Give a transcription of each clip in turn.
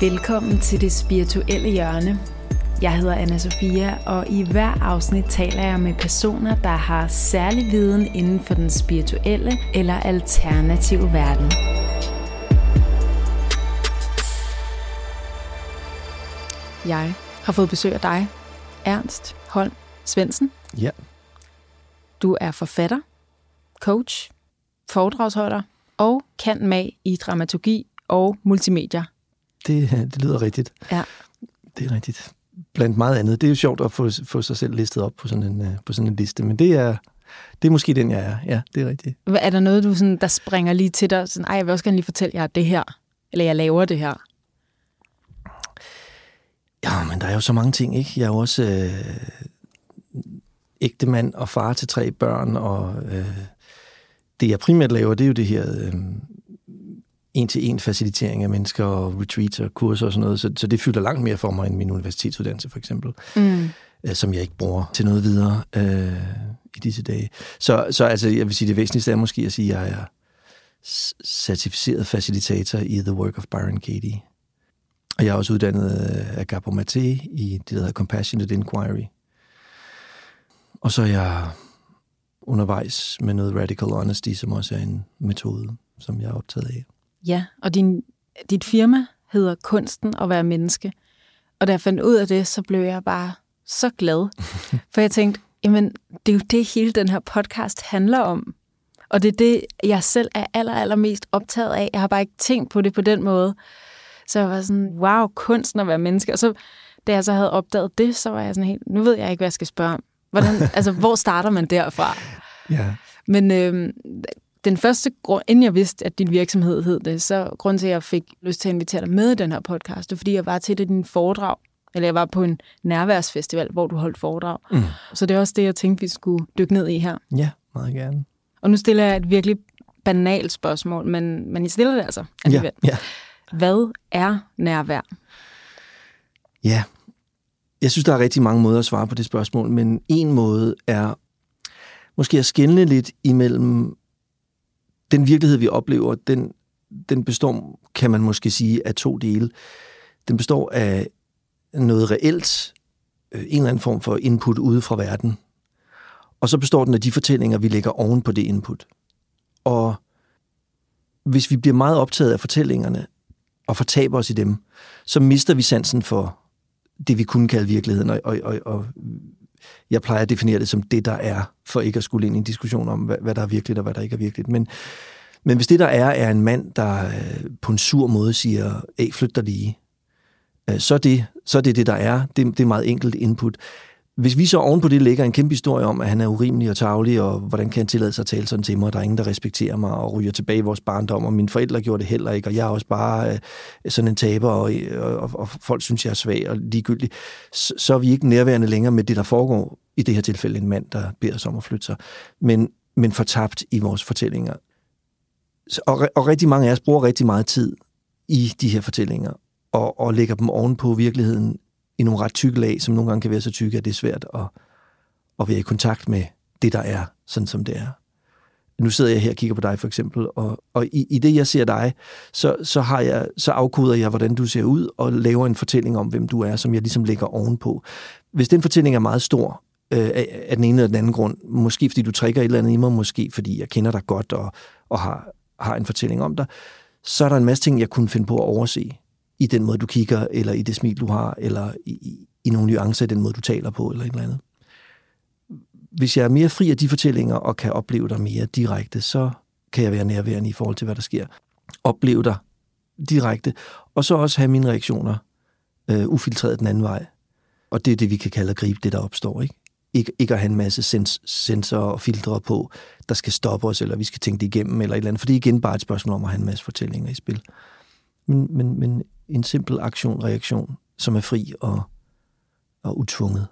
Velkommen til det spirituelle hjørne. Jeg hedder anna Sofia, og i hver afsnit taler jeg med personer, der har særlig viden inden for den spirituelle eller alternative verden. Jeg har fået besøg af dig, Ernst Holm Svendsen. Ja. Du er forfatter, coach, foredragsholder og kan mag i dramaturgi og multimedia. Det, det lyder rigtigt. Ja. Det er rigtigt. Blandt meget andet. Det er jo sjovt at få, få sig selv listet op på sådan, en, øh, på sådan en liste, men det er, det er måske den, jeg er. Ja, det er rigtigt. Er der noget, du sådan, der springer lige til dig? Sådan, Ej, jeg vil også gerne lige fortælle jer det her. Eller jeg laver det her. Ja, men der er jo så mange ting, ikke? Jeg er jo også øh, ægtemand og far til tre børn, og øh, det, jeg primært laver, det er jo det her øh, en-til-en facilitering af mennesker og retreats og kurser og sådan noget, så, så det fylder langt mere for mig end min universitetsuddannelse, for eksempel. Mm. øh, som jeg ikke bruger til noget videre øh, i disse dage. Så, så altså, jeg vil sige, det væsentligste er måske at sige, at jeg er certificeret facilitator i The Work of Byron Katie. Og jeg er også uddannet øh, af Gabo Mate i det, der hedder Compassionate Inquiry. Og så er jeg undervejs med noget Radical Honesty, som også er en metode, som jeg er optaget af. Ja, og din, dit firma hedder Kunsten at være menneske. Og da jeg fandt ud af det, så blev jeg bare så glad. For jeg tænkte, jamen, det er jo det, hele den her podcast handler om. Og det er det, jeg selv er aller, allermest optaget af. Jeg har bare ikke tænkt på det på den måde. Så jeg var sådan, wow, kunsten at være menneske. Og så, da jeg så havde opdaget det, så var jeg sådan helt, nu ved jeg ikke, hvad jeg skal spørge om. Hvordan, altså, hvor starter man derfra? Ja. Men øh, den første grund, inden jeg vidste, at din virksomhed hed det, så grund til, at jeg fik lyst til at invitere dig med i den her podcast, det er, fordi jeg var til et af dine foredrag, eller jeg var på en nærværsfestival, hvor du holdt foredrag. Mm. Så det er også det, jeg tænkte, vi skulle dykke ned i her. Ja, meget gerne. Og nu stiller jeg et virkelig banalt spørgsmål, men, men I stiller det altså alligevel. Ja, ja. Hvad er nærvær? Ja, jeg synes, der er rigtig mange måder at svare på det spørgsmål, men en måde er måske at skænde lidt imellem den virkelighed, vi oplever, den, den består, kan man måske sige, af to dele. Den består af noget reelt, øh, en eller anden form for input ude fra verden, og så består den af de fortællinger, vi lægger oven på det input. Og hvis vi bliver meget optaget af fortællingerne, og fortaber os i dem, så mister vi sansen for det, vi kunne kalde virkeligheden, og, og, og, og jeg plejer at definere det som det, der er, for ikke at skulle ind i en diskussion om, hvad, hvad der er virkeligt og hvad der ikke er virkeligt. Men, men hvis det, der er, er en mand, der øh, på en sur måde siger, æh, flyt dig lige, øh, så er det, så er det det, der er. Det, det er meget enkelt input. Hvis vi så ovenpå det lægger en kæmpe historie om, at han er urimelig og tavlig, og hvordan kan han tillade sig at tale sådan til mig, og der er ingen, der respekterer mig, og ryger tilbage i vores barndom, og mine forældre gjorde det heller ikke, og jeg er også bare øh, sådan en taber, og, og, og folk synes, jeg er svag og ligegyldig, så, så er vi ikke nærværende længere med det, der foregår, i det her tilfælde en mand, der beder os om at flytte sig, men, men fortabt i vores fortællinger. Så- Og, og rigtig mange af os bruger rigtig meget tid i de her fortællinger, og, og lægger dem ovenpå virkeligheden i nogle ret tykke lag, som nogle gange kan være så tykke, at det er svært at, at være i kontakt med det, der er, sådan som det er. Nu sidder jeg her og kigger på dig for eksempel, og, og i, i det, jeg ser dig, så, så, har jeg, så afkoder jeg, hvordan du ser ud, og laver en fortælling om, hvem du er, som jeg ligesom lægger ovenpå. Hvis den fortælling er meget stor, øh, af, den ene eller den anden grund, måske fordi du trækker et eller andet i mig, måske fordi jeg kender dig godt og, og har, har en fortælling om dig, så er der en masse ting, jeg kunne finde på at overse i den måde, du kigger, eller i det smil, du har, eller i, i, nogle nuancer i den måde, du taler på, eller et eller andet. Hvis jeg er mere fri af de fortællinger, og kan opleve dig mere direkte, så kan jeg være nærværende i forhold til, hvad der sker. Opleve dig direkte, og så også have mine reaktioner øh, ufiltreret den anden vej. Og det er det, vi kan kalde at gribe det, der opstår. Ikke, ikke, ikke at have en masse sens, sensorer og filtre på, der skal stoppe os, eller vi skal tænke det igennem, eller et eller andet. For det er igen bare et spørgsmål om at have en masse fortællinger i spil. Men, men, men en simpel aktion-reaktion, som er fri og, og utvunget.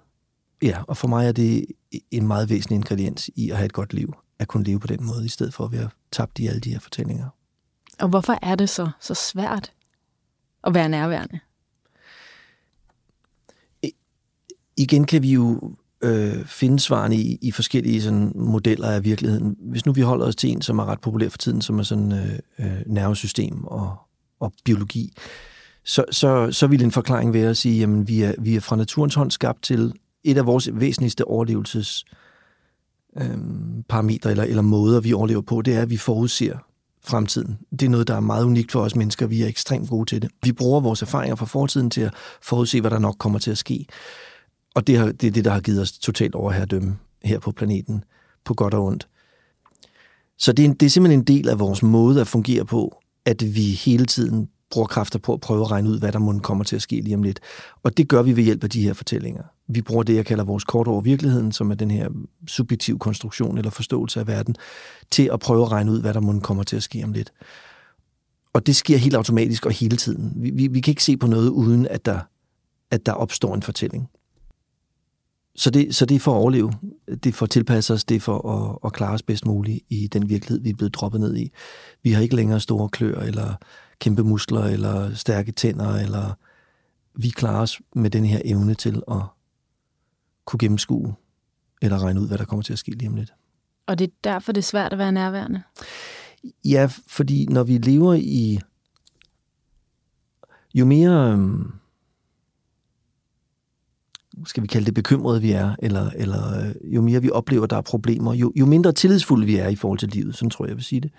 Ja, og for mig er det en meget væsentlig ingrediens i at have et godt liv, at kunne leve på den måde, i stedet for at være tabt i alle de her fortællinger. Og hvorfor er det så, så svært at være nærværende? Igen kan vi jo øh, finde svarene i, i forskellige sådan, modeller af virkeligheden. Hvis nu vi holder os til en, som er ret populær for tiden, som er sådan øh, øh, nervesystem og, og biologi, så, så, så ville en forklaring være at sige, jamen vi er, vi er fra naturens hånd skabt til et af vores væsentligste overlevelses øhm, parametre eller, eller måder, vi overlever på, det er, at vi forudser fremtiden. Det er noget, der er meget unikt for os mennesker. Vi er ekstremt gode til det. Vi bruger vores erfaringer fra fortiden til at forudse, hvad der nok kommer til at ske. Og det, har, det er det, der har givet os totalt overherredømme her på planeten, på godt og ondt. Så det er, det er simpelthen en del af vores måde at fungere på, at vi hele tiden bruger kræfter på at prøve at regne ud, hvad der må kommer til at ske lige om lidt. Og det gør vi ved hjælp af de her fortællinger. Vi bruger det, jeg kalder vores kort over virkeligheden, som er den her subjektiv konstruktion eller forståelse af verden, til at prøve at regne ud, hvad der må kommer til at ske om lidt. Og det sker helt automatisk og hele tiden. Vi, vi, vi kan ikke se på noget, uden at der, at der opstår en fortælling. Så det, så det er for at overleve. Det er for at tilpasse os. Det er for at, at klare os bedst muligt i den virkelighed, vi er blevet droppet ned i. Vi har ikke længere store klør, eller kæmpe muskler, eller stærke tænder, eller vi klarer os med den her evne til at kunne gennemskue, eller regne ud, hvad der kommer til at ske lige om lidt. Og det er derfor, det er svært at være nærværende? Ja, fordi når vi lever i... Jo mere... Øhm, skal vi kalde det bekymrede vi er, eller, eller øh, jo mere vi oplever, der er problemer, jo, jo mindre tillidsfulde vi er i forhold til livet, sådan tror jeg, jeg vil sige det,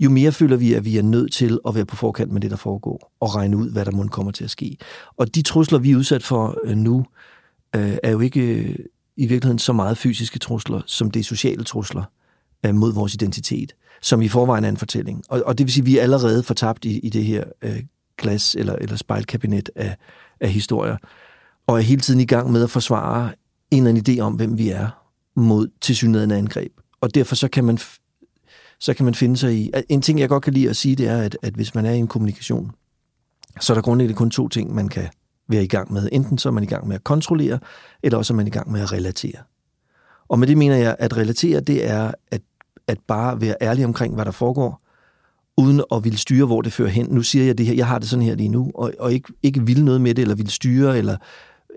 jo mere føler vi, at vi er nødt til at være på forkant med det, der foregår, og regne ud, hvad der må kommer til at ske. Og de trusler, vi er udsat for øh, nu, øh, er jo ikke øh, i virkeligheden så meget fysiske trusler, som det er sociale trusler mod vores identitet, som i forvejen er en fortælling. Og, og det vil sige, at vi er allerede fortabt i, i det her øh, glas- eller, eller spejlkabinet af, af historier, og er hele tiden i gang med at forsvare en eller anden idé om, hvem vi er mod tilsyneladende angreb. Og derfor så kan man, så kan man finde sig i... En ting, jeg godt kan lide at sige, det er, at, at hvis man er i en kommunikation, så er der grundlæggende kun to ting, man kan være i gang med. Enten så er man i gang med at kontrollere, eller også er man i gang med at relatere. Og med det mener jeg, at relatere, det er at, at bare være ærlig omkring, hvad der foregår, uden at ville styre, hvor det fører hen. Nu siger jeg det her, jeg har det sådan her lige nu, og, og ikke, ikke vil noget med det, eller vil styre, eller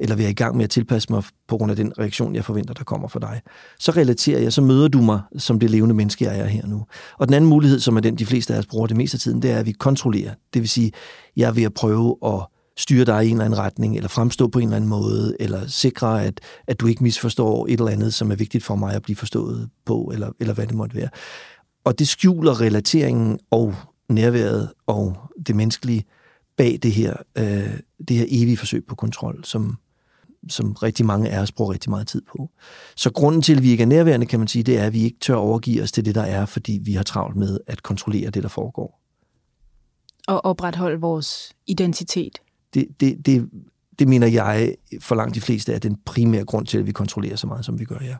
eller være i gang med at tilpasse mig på grund af den reaktion, jeg forventer, der kommer fra dig. Så relaterer jeg, så møder du mig som det levende menneske, jeg er her nu. Og den anden mulighed, som er den, de fleste af os bruger det meste af tiden, det er, at vi kontrollerer. Det vil sige, jeg er ved at prøve at styre dig i en eller anden retning, eller fremstå på en eller anden måde, eller sikre, at, at du ikke misforstår et eller andet, som er vigtigt for mig at blive forstået på, eller, eller hvad det måtte være. Og det skjuler relateringen og nærværet og det menneskelige bag det her, øh, det her evige forsøg på kontrol, som, som rigtig mange af os bruger rigtig meget tid på. Så grunden til, at vi ikke er nærværende, kan man sige, det er, at vi ikke tør overgive os til det, der er, fordi vi har travlt med at kontrollere det, der foregår. Og opretholde vores identitet. Det, det, det, det mener jeg for langt de fleste er den primære grund til, at vi kontrollerer så meget, som vi gør, ja.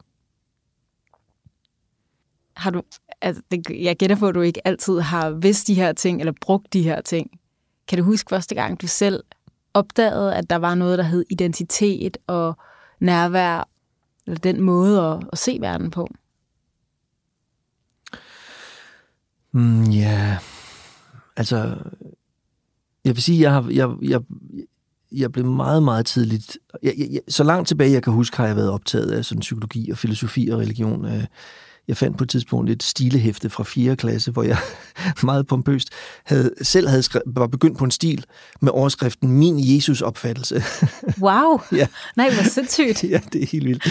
Har du, altså, det, jeg gætter på, at du ikke altid har vidst de her ting, eller brugt de her ting. Kan du huske første gang, du selv opdagede, at der var noget, der hed identitet og nærvær, eller den måde at, at se verden på? Mm, ja, yeah. altså, jeg vil sige, jeg har, jeg, jeg, jeg blev meget, meget tidligt, jeg, jeg, så langt tilbage jeg kan huske, har jeg været optaget af sådan psykologi og filosofi og religion. Øh, jeg fandt på et tidspunkt et stilehæfte fra 4. klasse, hvor jeg meget pompøst havde, selv havde skrevet, var begyndt på en stil med overskriften Min Jesus-opfattelse. Wow! ja. Nej, hvor sindssygt. ja, det er helt vildt.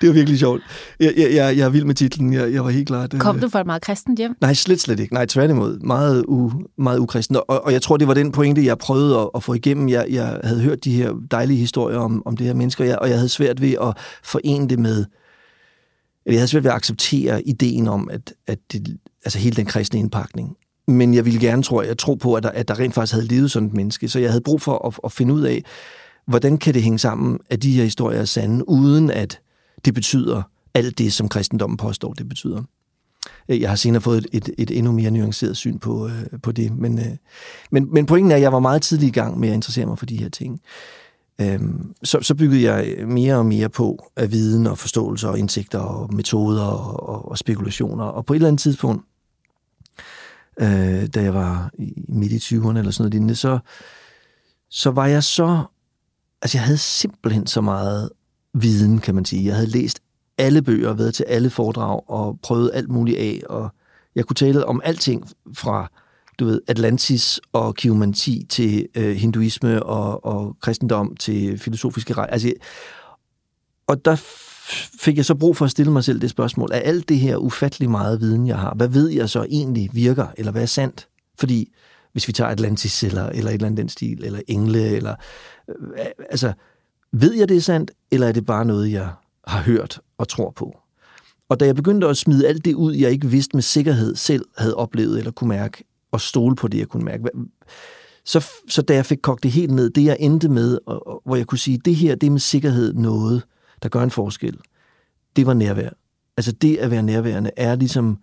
Det var virkelig sjovt. Jeg, jeg, jeg, jeg er vild med titlen. Jeg, jeg var helt klart... Kom du fra et meget kristent hjem? Nej, slet, slet ikke. Nej, tværtimod. Meget, u, meget ukristen. Og, og jeg tror, det var den pointe, jeg prøvede at, at få igennem. Jeg, jeg havde hørt de her dejlige historier om, om det her mennesker, og jeg, og jeg havde svært ved at forene det med jeg havde svært ved at acceptere ideen om, at, at det, altså hele den kristne indpakning. Men jeg ville gerne tro, jeg tro på, at der, at der rent faktisk havde levet sådan et menneske. Så jeg havde brug for at, at finde ud af, hvordan kan det hænge sammen, at de her historier er sande, uden at det betyder alt det, som kristendommen påstår, det betyder. Øh, jeg har senere fået et, et, et endnu mere nuanceret syn på, øh, på det. Men, øh, men, men pointen er, at jeg var meget tidlig i gang med at interessere mig for de her ting øhm, så, så byggede jeg mere og mere på af viden og forståelse og indsigter og metoder og, og, og spekulationer. Og på et eller andet tidspunkt, øh, da jeg var i, midt i 20'erne eller sådan noget lignende, så, så var jeg så... Altså, jeg havde simpelthen så meget viden, kan man sige. Jeg havde læst alle bøger, været til alle foredrag og prøvet alt muligt af, og jeg kunne tale om alting fra du ved, Atlantis og Kiromanti til øh, hinduisme og, og kristendom til filosofiske rejser. Altså, og der fik jeg så brug for at stille mig selv det spørgsmål, er alt det her ufattelig meget viden, jeg har, hvad ved jeg så egentlig virker, eller hvad er sandt? Fordi hvis vi tager Atlantis eller, eller et eller andet den stil, eller engle, eller... Øh, altså, ved jeg det er sandt, eller er det bare noget, jeg har hørt og tror på? Og da jeg begyndte at smide alt det ud, jeg ikke vidste med sikkerhed selv havde oplevet eller kunne mærke, og stole på det, jeg kunne mærke, så, så da jeg fik kogt det helt ned, det jeg endte med, og, og, hvor jeg kunne sige, det her, det er med sikkerhed noget, der gør en forskel, det var nærvær. Altså det at være nærværende er ligesom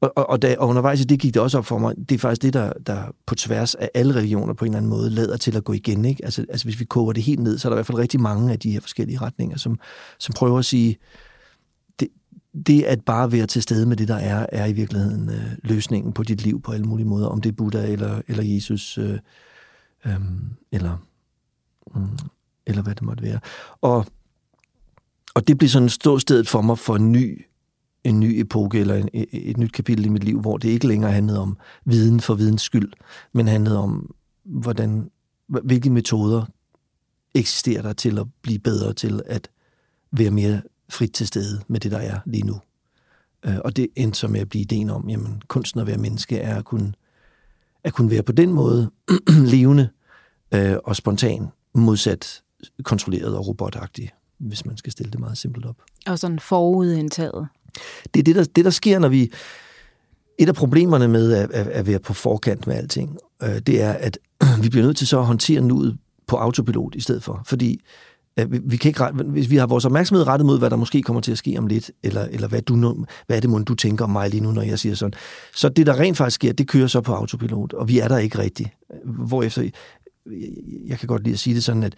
og, og, og, da, og undervejs i det gik det også op for mig, det er faktisk det, der, der på tværs af alle religioner på en eller anden måde lader til at gå igen. Ikke? Altså, altså hvis vi koger det helt ned, så er der i hvert fald rigtig mange af de her forskellige retninger, som, som prøver at sige, det, at bare være til stede med det, der er, er i virkeligheden øh, løsningen på dit liv på alle mulige måder, om det er Buddha eller, eller Jesus, øh, øh, eller, øh, eller hvad det måtte være. Og, og det blev sådan ståstedet for mig for en ny en ny epoke eller en, et, et nyt kapitel i mit liv, hvor det ikke længere handlede om viden for videns skyld, men handlede om, hvordan, hvilke metoder eksisterer der til at blive bedre til at være mere frit til stede med det, der er lige nu. Øh, og det endte så med at blive ideen om, jamen kunsten at være menneske er at kunne, at kunne være på den måde levende øh, og spontan, modsat kontrolleret og robotagtig, hvis man skal stille det meget simpelt op. Og sådan forudindtaget. Det er det, der, det, der sker, når vi... Et af problemerne med at, at, at være på forkant med alting, øh, det er, at vi bliver nødt til så at håndtere nuet på autopilot i stedet for. Fordi vi, vi kan ikke, hvis vi har vores opmærksomhed rettet mod, hvad der måske kommer til at ske om lidt, eller, eller hvad, du, hvad er det, mon, du tænker om mig lige nu, når jeg siger sådan. Så det, der rent faktisk sker, det kører så på autopilot, og vi er der ikke rigtigt. Hvorefter, jeg kan godt lide at sige det sådan, at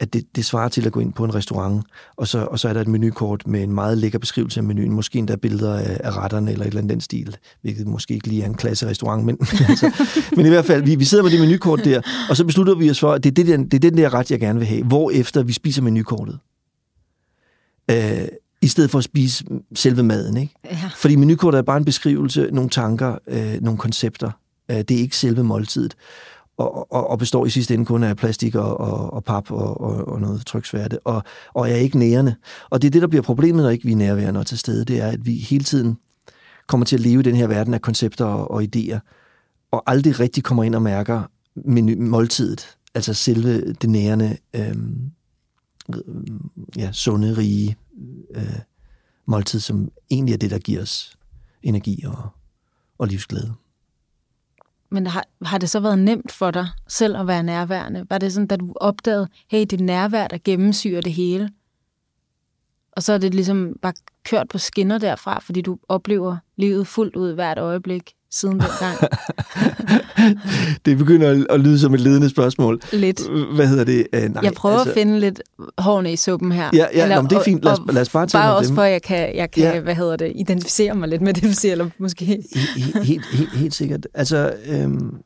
at det, det svarer til at gå ind på en restaurant, og så, og så er der et menukort med en meget lækker beskrivelse af menuen, måske endda billeder af, af retterne eller et eller andet den stil, hvilket måske ikke lige er en klasse restaurant, men, altså, men i hvert fald, vi, vi sidder med det menukort der, og så beslutter vi os for, at det er, det der, det er den der ret, jeg gerne vil have, hvor efter vi spiser menukortet. Øh, i stedet for at spise selve maden. Ikke? Ja. Fordi menukortet er bare en beskrivelse, nogle tanker, øh, nogle koncepter. Øh, det er ikke selve måltidet og, og, og består i sidste ende kun af plastik og, og, og pap og, og, og noget tryksværte, og, og er ikke nærende. Og det er det, der bliver problemet, når ikke vi er nærværende og til stede, det er, at vi hele tiden kommer til at leve i den her verden af koncepter og, og idéer, og aldrig rigtig kommer ind og mærker menu, måltidet, altså selve det nærende, øh, ja, sunde, rige øh, måltid, som egentlig er det, der giver os energi og, og livsglæde. Men har, har det så været nemt for dig selv at være nærværende? Var det sådan, da du opdagede, hey, det er nærvær, der gennemsyrer det hele? Og så er det ligesom bare kørt på skinner derfra, fordi du oplever livet fuldt ud hvert øjeblik siden den gang? det begynder at lyde som et ledende spørgsmål. Lidt. Hvad hedder det? Uh, nej, jeg prøver altså... at finde lidt hårene i suppen her. Ja, ja Eller, nå, det er fint. Lad os, lad os bare tage Bare også dem. for, at jeg kan, jeg kan ja. hvad hedder det, identificere mig lidt med det, du siger, eller måske... Helt, helt, helt, helt sikkert. Altså, øhm,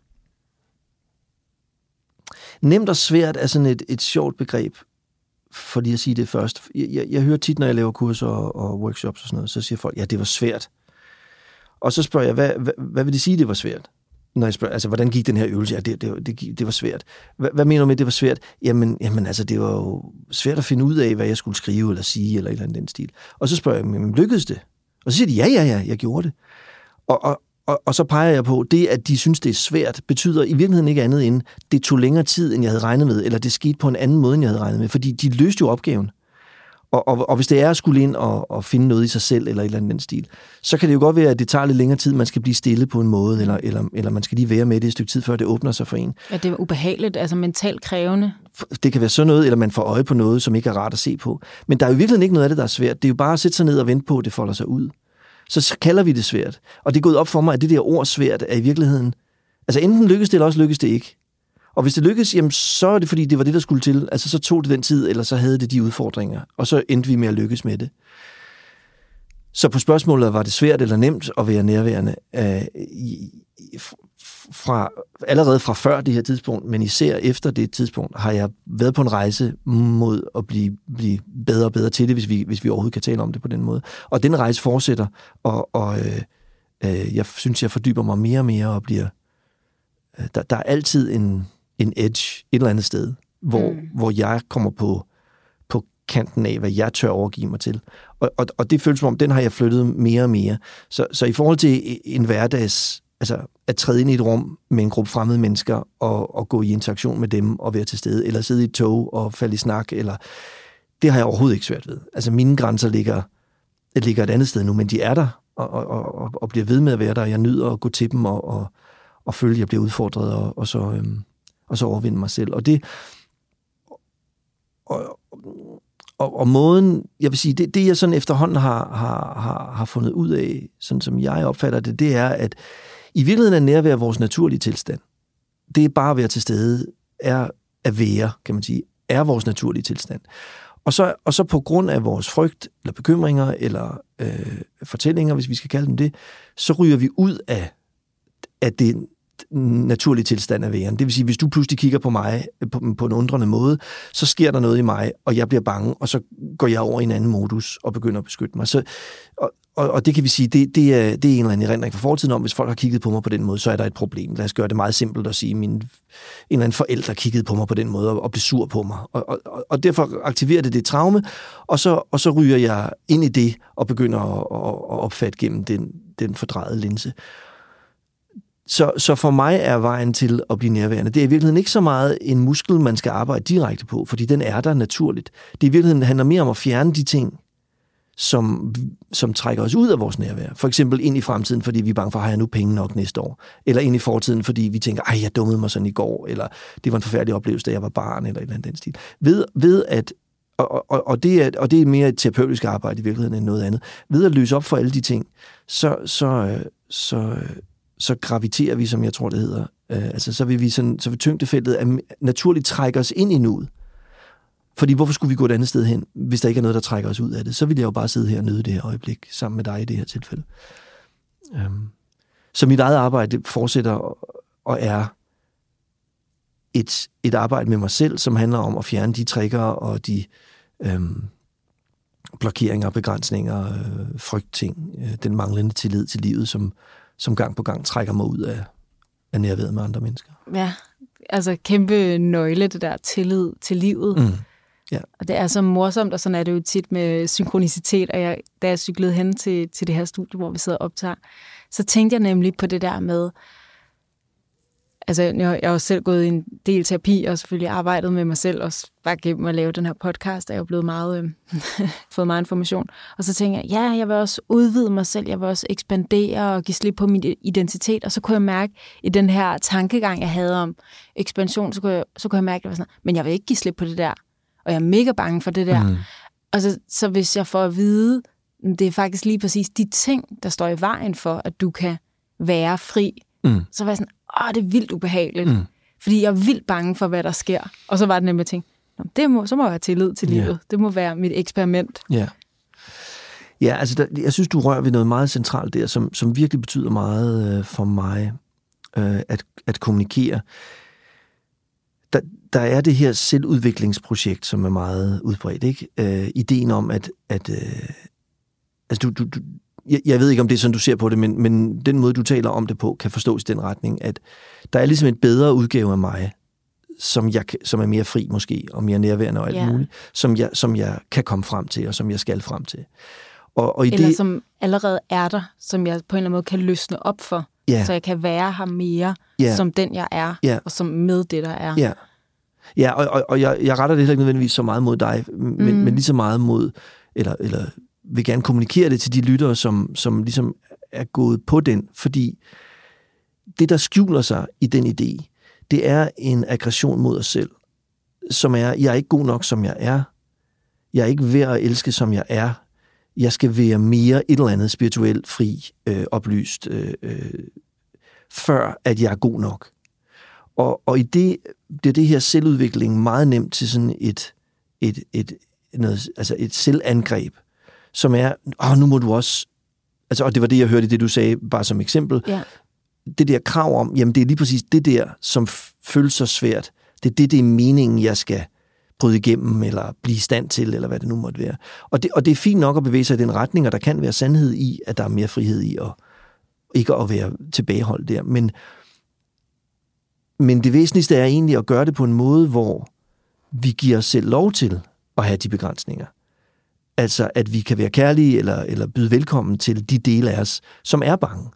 nemt og svært er sådan et, et sjovt begreb, for lige at sige det først. Jeg, jeg, jeg hører tit, når jeg laver kurser og, og workshops og sådan noget, så siger folk, ja, det var svært. Og så spørger jeg, hvad, hvad, hvad vil det sige, det var svært? Når jeg spørger, altså, hvordan gik den her øvelse? Ja, det, det, det, det var svært. Hvad, hvad mener du med, det var svært? Jamen, jamen, altså, det var jo svært at finde ud af, hvad jeg skulle skrive eller sige, eller et eller andet den stil. Og så spørger jeg, men lykkedes det? Og så siger de, ja, ja, ja, jeg gjorde det. Og, og, og, og så peger jeg på, det, at de synes, det er svært, betyder i virkeligheden ikke andet end, det tog længere tid, end jeg havde regnet med, eller det skete på en anden måde, end jeg havde regnet med, fordi de løste jo opgaven. Og, og, og hvis det er at skulle ind og, og finde noget i sig selv, eller et eller andet den stil, så kan det jo godt være, at det tager lidt længere tid, man skal blive stille på en måde, eller, eller, eller man skal lige være med det et stykke tid, før det åbner sig for en. Ja, det er ubehageligt, altså mentalt krævende. Det kan være sådan noget, eller man får øje på noget, som ikke er rart at se på. Men der er jo virkelig ikke noget af det, der er svært. Det er jo bare at sætte sig ned og vente på, at det folder sig ud. Så kalder vi det svært. Og det er gået op for mig, at det der ord svært er i virkeligheden... Altså enten lykkes det, eller også lykkes det ikke. Og hvis det lykkedes, jamen, så er det fordi, det var det, der skulle til. Altså, så tog det den tid, eller så havde det de udfordringer. Og så endte vi med at lykkes med det. Så på spørgsmålet, var det svært eller nemt at være nærværende? Øh, fra, allerede fra før det her tidspunkt, men især efter det tidspunkt, har jeg været på en rejse mod at blive, blive bedre og bedre til det, hvis vi, hvis vi overhovedet kan tale om det på den måde. Og den rejse fortsætter, og, og øh, øh, jeg synes, jeg fordyber mig mere og mere og bliver øh, der, der er altid en, en edge et eller andet sted, hvor, mm. hvor jeg kommer på, på kanten af, hvad jeg tør overgive mig til. Og, og, og det føles som om, den har jeg flyttet mere og mere. Så, så i forhold til en hverdags, altså at træde ind i et rum med en gruppe fremmede mennesker og, og gå i interaktion med dem og være til stede, eller sidde i et tog og falde i snak, eller det har jeg overhovedet ikke svært ved. Altså mine grænser ligger, ligger et andet sted nu, men de er der, og, og, og, og bliver ved med at være der. Jeg nyder at gå til dem og, og, og føle, at jeg bliver udfordret, og, og, så, øhm, og så overvinde mig selv. Og det... Og, og, og måden, jeg vil sige, det, det jeg sådan efterhånden har, har, har, har fundet ud af, sådan som jeg opfatter det, det er, at i virkeligheden er nærvær vores naturlige tilstand. Det er bare at være til stede, er at være, kan man sige, er vores naturlige tilstand. Og så, og så på grund af vores frygt, eller bekymringer, eller øh, fortællinger, hvis vi skal kalde dem det, så ryger vi ud af, af det naturlig tilstand af væren. Det vil sige, hvis du pludselig kigger på mig på, på en undrende måde, så sker der noget i mig, og jeg bliver bange, og så går jeg over i en anden modus og begynder at beskytte mig. Så, og, og, og det kan vi sige, det, det, er, det er en eller anden erindring fra fortiden om, hvis folk har kigget på mig på den måde, så er der et problem. Lad os gøre det meget simpelt at sige, at min, en eller anden forælder kiggede på mig på den måde og, og blev sur på mig. Og, og, og derfor aktiverer det det traume, og så, og så ryger jeg ind i det og begynder at, at opfatte gennem den, den fordrejede linse. Så, så for mig er vejen til at blive nærværende, det er i virkeligheden ikke så meget en muskel, man skal arbejde direkte på, fordi den er der naturligt. Det i virkeligheden handler mere om at fjerne de ting, som, som trækker os ud af vores nærvær. For eksempel ind i fremtiden, fordi vi er bange for, har jeg nu penge nok næste år? Eller ind i fortiden, fordi vi tænker, ej, jeg dummede mig sådan i går, eller det var en forfærdelig oplevelse, da jeg var barn, eller et eller andet den stil. Ved, ved at og, og, og, det er, og det er mere et terapeutisk arbejde i virkeligheden end noget andet. Ved at løse op for alle de ting, så, så, øh, så, øh, så graviterer vi, som jeg tror, det hedder. Øh, altså, så vil vi sådan, så vil tyngdefeltet naturligt trække os ind i nuet. Fordi hvorfor skulle vi gå et andet sted hen, hvis der ikke er noget, der trækker os ud af det? Så vil jeg jo bare sidde her og nyde det her øjeblik sammen med dig i det her tilfælde. Øhm. så mit eget arbejde fortsætter og er et, et arbejde med mig selv, som handler om at fjerne de trigger og de øhm, blokeringer, begrænsninger, øh, frygtting, øh, den manglende tillid til livet, som, som gang på gang trækker mig ud af, af nærværet med andre mennesker. Ja, altså kæmpe nøgle, det der tillid til livet. Mm. Ja. Og det er så morsomt, og sådan er det jo tit med synkronicitet. Og jeg, da jeg cyklede hen til, til det her studie, hvor vi sidder og optager, så tænkte jeg nemlig på det der med, altså jeg, jeg har selv gået i en del terapi, og selvfølgelig arbejdet med mig selv, også bare gennem at lave den her podcast, er jeg jo blevet meget, øh, fået meget information. Og så tænker jeg, ja, jeg vil også udvide mig selv, jeg vil også ekspandere og give slip på min identitet, og så kunne jeg mærke i den her tankegang, jeg havde om ekspansion, så kunne jeg, så kunne jeg mærke, at jeg var sådan, men jeg vil ikke give slip på det der og jeg er mega bange for det der. Mm. Og så, så hvis jeg får at vide, det er faktisk lige præcis de ting, der står i vejen for, at du kan være fri, mm. så var jeg sådan, åh, det er vildt ubehageligt. Mm. Fordi jeg er vildt bange for, hvad der sker. Og så var det nemlig, at tænke, det må, så må jeg have tillid til livet. Yeah. Det må være mit eksperiment. Ja. Yeah. Ja, altså der, jeg synes, du rører ved noget meget centralt der, som, som virkelig betyder meget øh, for mig øh, at, at kommunikere der, der er det her selvudviklingsprojekt, som er meget udbredt. Ikke? Øh, ideen om, at, at øh, altså du, du, jeg, jeg ved ikke, om det er sådan, du ser på det, men, men den måde, du taler om det på, kan forstås i den retning, at der er ligesom en bedre udgave af mig, som, jeg, som er mere fri måske, og mere nærværende og alt yeah. muligt, som jeg, som jeg kan komme frem til, og som jeg skal frem til. Og, og i Eller det, som allerede er der, som jeg på en eller anden måde kan løsne op for, yeah. så jeg kan være her mere, yeah. som den jeg er, yeah. og som med det, der er. Ja, ja og, og, og jeg, jeg retter det heller ikke nødvendigvis så meget mod dig, men, mm. men lige så meget mod, eller, eller vil gerne kommunikere det til de lyttere, som, som ligesom er gået på den, fordi det, der skjuler sig i den idé, det er en aggression mod os selv, som er, jeg er ikke god nok, som jeg er. Jeg er ikke værd at elske, som jeg er jeg skal være mere et eller andet spirituelt fri, øh, oplyst, øh, øh, før at jeg er god nok. Og, og i det, det er det her selvudvikling meget nemt til sådan et, et, et, noget, altså et selvangreb, som er, åh, nu må du også, altså, og det var det, jeg hørte i det, du sagde, bare som eksempel, ja. det der krav om, jamen det er lige præcis det der, som føles så svært. Det er det, det er meningen, jeg skal bryde igennem, eller blive i stand til, eller hvad det nu måtte være. Og det, og det er fint nok at bevæge sig i den retning, og der kan være sandhed i, at der er mere frihed i, at ikke at være tilbageholdt der. Men, men det væsentligste er egentlig at gøre det på en måde, hvor vi giver os selv lov til at have de begrænsninger. Altså, at vi kan være kærlige eller, eller byde velkommen til de dele af os, som er bange.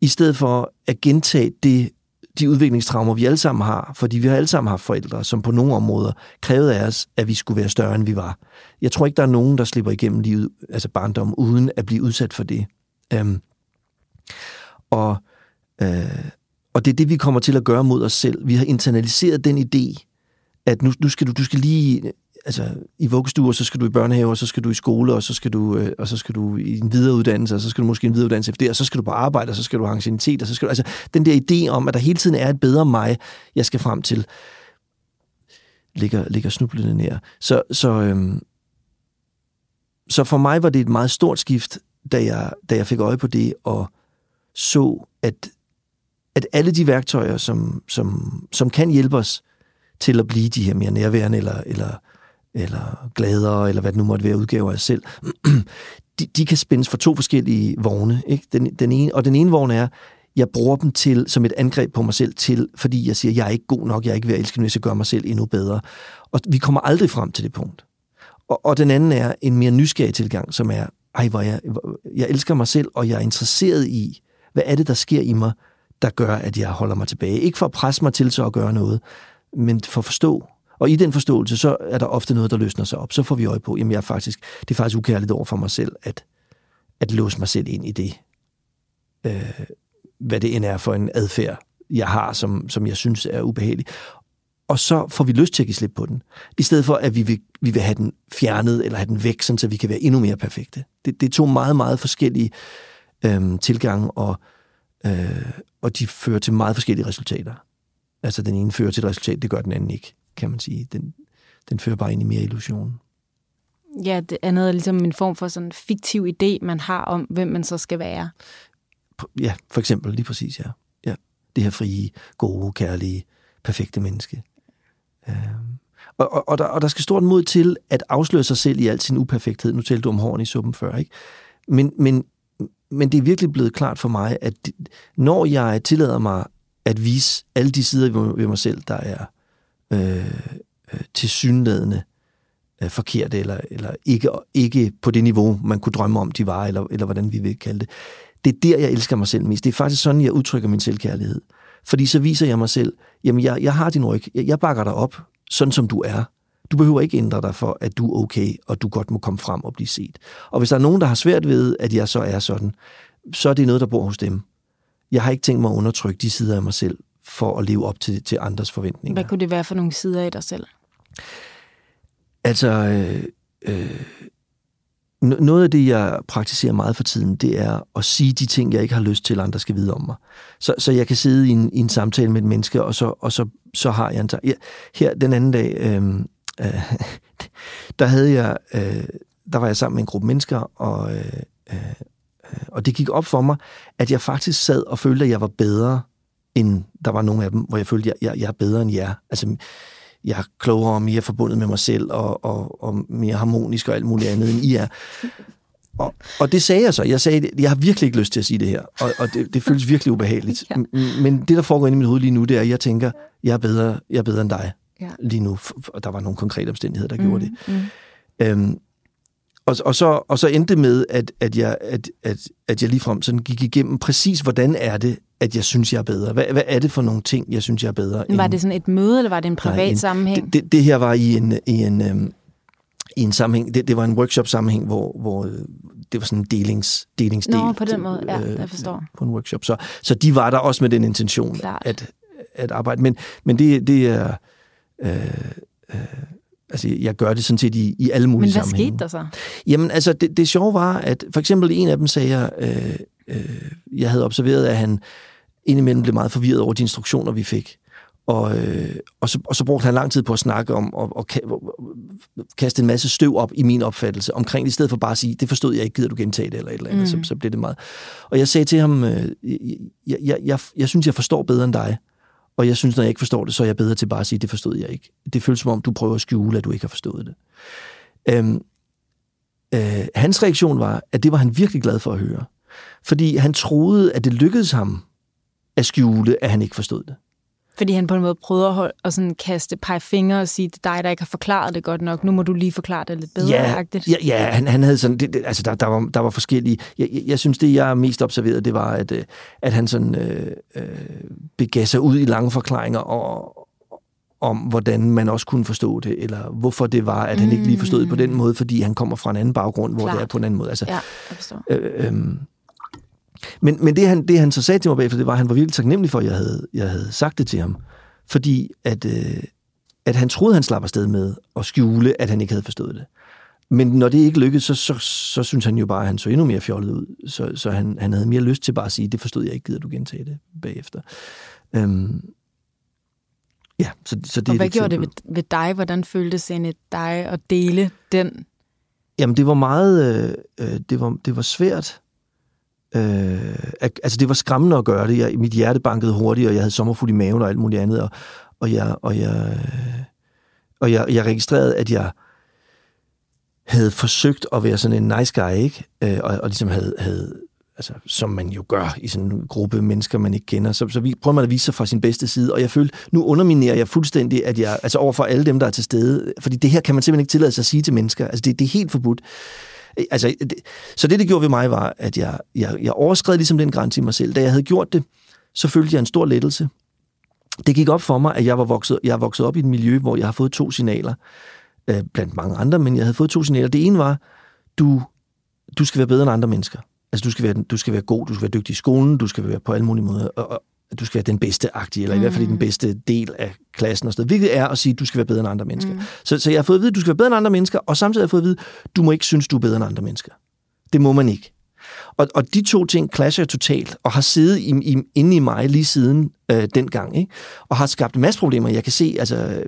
I stedet for at gentage det, de udviklingstraumer, vi alle sammen har, fordi vi har alle sammen haft forældre, som på nogle områder krævede af os, at vi skulle være større, end vi var. Jeg tror ikke, der er nogen, der slipper igennem livet, altså barndom, uden at blive udsat for det. Øhm, og, øh, og det er det, vi kommer til at gøre mod os selv. Vi har internaliseret den idé, at nu, nu skal du, du skal lige altså, i vuggestuer, så skal du i børnehave, og så skal du i skole, og så skal du, øh, og så skal du i en videreuddannelse, og så skal du måske en videreuddannelse efter det, og så skal du på arbejde, og så skal du have ancienitet, og så skal du, altså, den der idé om, at der hele tiden er et bedre mig, jeg skal frem til, ligger, ligger snublende nær. Så, så, øhm, så for mig var det et meget stort skift, da jeg, da jeg fik øje på det, og så, at, at alle de værktøjer, som, som, som kan hjælpe os til at blive de her mere nærværende, eller, eller eller gladere, eller hvad det nu måtte være, udgaver af selv, de, de kan spændes for to forskellige vogne. Ikke? Den, den ene, og den ene vogn er, jeg bruger dem til som et angreb på mig selv, til, fordi jeg siger, jeg er ikke god nok, jeg er ikke ved at elske, hvis jeg gør mig selv endnu bedre. Og vi kommer aldrig frem til det punkt. Og, og den anden er en mere nysgerrig tilgang, som er, ej, hvor jeg, jeg elsker mig selv, og jeg er interesseret i, hvad er det, der sker i mig, der gør, at jeg holder mig tilbage. Ikke for at presse mig til så at gøre noget, men for at forstå, og i den forståelse, så er der ofte noget, der løsner sig op. Så får vi øje på, jamen jeg er faktisk, det er faktisk ukærligt over for mig selv, at, at låse mig selv ind i det. Øh, hvad det end er for en adfærd, jeg har, som, som jeg synes er ubehagelig. Og så får vi lyst til at give slip på den. I stedet for, at vi vil, vi vil have den fjernet, eller have den væk, sådan, så vi kan være endnu mere perfekte. Det, det er to meget, meget forskellige øh, tilgange, og, øh, og de fører til meget forskellige resultater. Altså den ene fører til et resultat, det gør den anden ikke kan man sige. Den, den fører bare ind i mere illusion. Ja, det andet er ligesom en form for sådan en fiktiv idé, man har om, hvem man så skal være. Ja, for eksempel, lige præcis, ja. ja. Det her frie, gode, kærlige, perfekte menneske. Øhm. Og, og, og, der, og der skal stort mod til at afsløre sig selv i al sin uperfekthed. Nu talte du om hården i suppen før, ikke? Men, men, men det er virkelig blevet klart for mig, at når jeg tillader mig at vise alle de sider ved mig selv, der er Øh, øh, tilsyneladende øh, forkerte, eller, eller ikke, ikke på det niveau, man kunne drømme om, de var, eller, eller hvordan vi vil kalde det. Det er der, jeg elsker mig selv mest. Det er faktisk sådan, jeg udtrykker min selvkærlighed. Fordi så viser jeg mig selv, jamen jeg, jeg har din ryg, jeg, jeg bakker dig op, sådan som du er. Du behøver ikke ændre dig for, at du er okay, og du godt må komme frem og blive set. Og hvis der er nogen, der har svært ved, at jeg så er sådan, så er det noget, der bor hos dem. Jeg har ikke tænkt mig at undertrykke de sider af mig selv, for at leve op til, til andres forventninger. Hvad kunne det være for nogle sider i dig selv? Altså, øh, øh, noget af det, jeg praktiserer meget for tiden, det er at sige de ting, jeg ikke har lyst til, at andre skal vide om mig. Så, så jeg kan sidde i en, i en samtale med et menneske, og så, og så, så har jeg en... Ja, her den anden dag, øh, øh, der havde jeg... Øh, der var jeg sammen med en gruppe mennesker, og, øh, øh, og det gik op for mig, at jeg faktisk sad og følte, at jeg var bedre end der var nogle af dem, hvor jeg følte, at jeg, jeg er bedre end jer. Altså, jeg er klogere og mere forbundet med mig selv, og, og, og mere harmonisk og alt muligt andet, end I er. Og, og det sagde jeg så. Jeg sagde, jeg har virkelig ikke lyst til at sige det her, og, og det, det føles virkelig ubehageligt. ja. Men det, der foregår inde i mit hoved lige nu, det er, at jeg tænker, jeg er bedre, jeg er bedre end dig ja. lige nu. Og der var nogle konkrete omstændigheder, der mm, gjorde det. Mm. Øhm, og, og, så, og så endte det med, at, at, jeg, at, at, at jeg ligefrem sådan gik igennem præcis, hvordan er det, at jeg synes, jeg er bedre? Hvad, hvad er det for nogle ting, jeg synes, jeg er bedre? Var end... det sådan et møde, eller var det en privat Nej, en, sammenhæng? Det, det, det her var i en, i en, øhm, i en sammenhæng. Det, det var en workshop-sammenhæng, hvor, hvor øh, det var sådan en delings, delingsdel. Nå, på den måde. Ja, øh, jeg forstår. På en workshop. Så, så de var der også med den intention at, at arbejde. Men, men det, det er... Øh, øh, altså, jeg gør det sådan set i, i alle mulige sammenhænge. Men hvad skete der så? Jamen, altså, det, det sjove var, at for eksempel en af dem sagde jeg, øh, øh, jeg havde observeret, at han indimellem blev meget forvirret over de instruktioner, vi fik. Og, øh, og, så, og så brugte han lang tid på at snakke om og, og kaste en masse støv op i min opfattelse omkring det, i stedet for bare at sige, det forstod jeg ikke, gider du gentage det eller et eller andet, mm. så, så blev det meget. Og jeg sagde til ham, øh, jeg, jeg, jeg, jeg synes, jeg forstår bedre end dig, og jeg synes, når jeg ikke forstår det, så er jeg bedre til bare at sige, det forstod jeg ikke. Det føles som om, du prøver at skjule, at du ikke har forstået det. Øhm, øh, hans reaktion var, at det var han virkelig glad for at høre. Fordi han troede, at det lykkedes ham at skjule, at han ikke forstod det. Fordi han på en måde prøvede at, at sådan kaste pegefinger og sige, det er dig, der ikke har forklaret det godt nok. Nu må du lige forklare det lidt bedre. Ja, ja, ja han, han havde sådan, det, det, altså der, der, var, der var forskellige. Jeg, jeg, jeg synes, det jeg mest observerede, det var, at, øh, at han sådan øh, øh, begav sig ud i lange forklaringer og, om, hvordan man også kunne forstå det, eller hvorfor det var, at han mm. ikke lige forstod det på den mm. måde, fordi han kommer fra en anden baggrund, hvor Klart. det er på en anden måde. Altså, ja, jeg forstår. Øh, øh, men, men det, han, det, han så sagde til mig bagefter, det var, at han var virkelig taknemmelig for, at jeg havde, jeg havde sagt det til ham. Fordi at, øh, at han troede, han slap afsted med at skjule, at han ikke havde forstået det. Men når det ikke lykkedes, så, så, så synes han jo bare, at han så endnu mere fjollet ud. Så, så han, han havde mere lyst til bare at sige, det forstod jeg ikke, gider du gentage det bagefter. Øhm, ja, så, så det Og hvad gjorde det ved, ved dig? Hvordan føltes det egentlig dig at dele den? Jamen, det var meget... Øh, øh det, var, det var svært Øh, altså det var skræmmende at gøre det. Jeg, mit hjerte bankede hurtigt, og jeg havde sommerfuld i maven og alt muligt andet. Og, og, jeg, og, jeg, og jeg, jeg registrerede, at jeg havde forsøgt at være sådan en nice guy, ikke? Øh, og, og ligesom havde, havde altså, som man jo gør i sådan en gruppe mennesker, man ikke kender. Så, så vi prøver man at vise sig fra sin bedste side, og jeg følte, nu underminerer jeg fuldstændig, at jeg, altså overfor alle dem, der er til stede, fordi det her kan man simpelthen ikke tillade sig at sige til mennesker. Altså det, det er helt forbudt. Øh, altså, det, så det, det gjorde ved mig, var, at jeg, jeg, jeg overskred ligesom den grænse i mig selv. Da jeg havde gjort det, så følte jeg en stor lettelse. Det gik op for mig, at jeg var vokset, jeg var vokset op i et miljø, hvor jeg har fået to signaler, øh, blandt mange andre, men jeg havde fået to signaler. Det ene var, du, du skal være bedre end andre mennesker. Altså, du skal, være, du skal være god, du skal være dygtig i skolen, du skal være på alle mulige måder. Og, og, at du skal være den bedste agtige, eller mm. i hvert fald den mm. bedste del af klassen og sådan noget. Hvilket er at sige, at du skal være bedre end andre mennesker. Mm. Så, så jeg har fået at vide, at du skal være bedre end andre mennesker, og samtidig har jeg fået at vide, at du må ikke synes, du er bedre end andre mennesker. Det må man ikke. Og, og de to ting clasher totalt, og har siddet i, i, inde i mig lige siden øh, dengang, ikke? og har skabt en masse problemer. Jeg kan se, altså,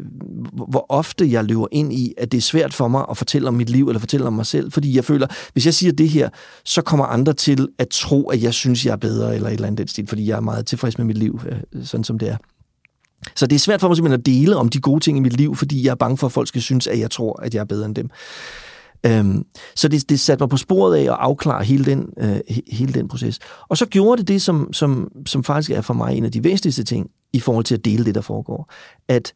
hvor ofte jeg løber ind i, at det er svært for mig at fortælle om mit liv, eller fortælle om mig selv, fordi jeg føler, hvis jeg siger det her, så kommer andre til at tro, at jeg synes, jeg er bedre, eller et eller andet den stil, fordi jeg er meget tilfreds med mit liv, øh, sådan som det er. Så det er svært for mig simpelthen at dele om de gode ting i mit liv, fordi jeg er bange for, at folk skal synes, at jeg tror, at jeg er bedre end dem. Øhm, så det, det satte mig på sporet af at afklare hele den, øh, hele den proces. Og så gjorde det det, som, som, som faktisk er for mig en af de væsentligste ting i forhold til at dele det, der foregår. At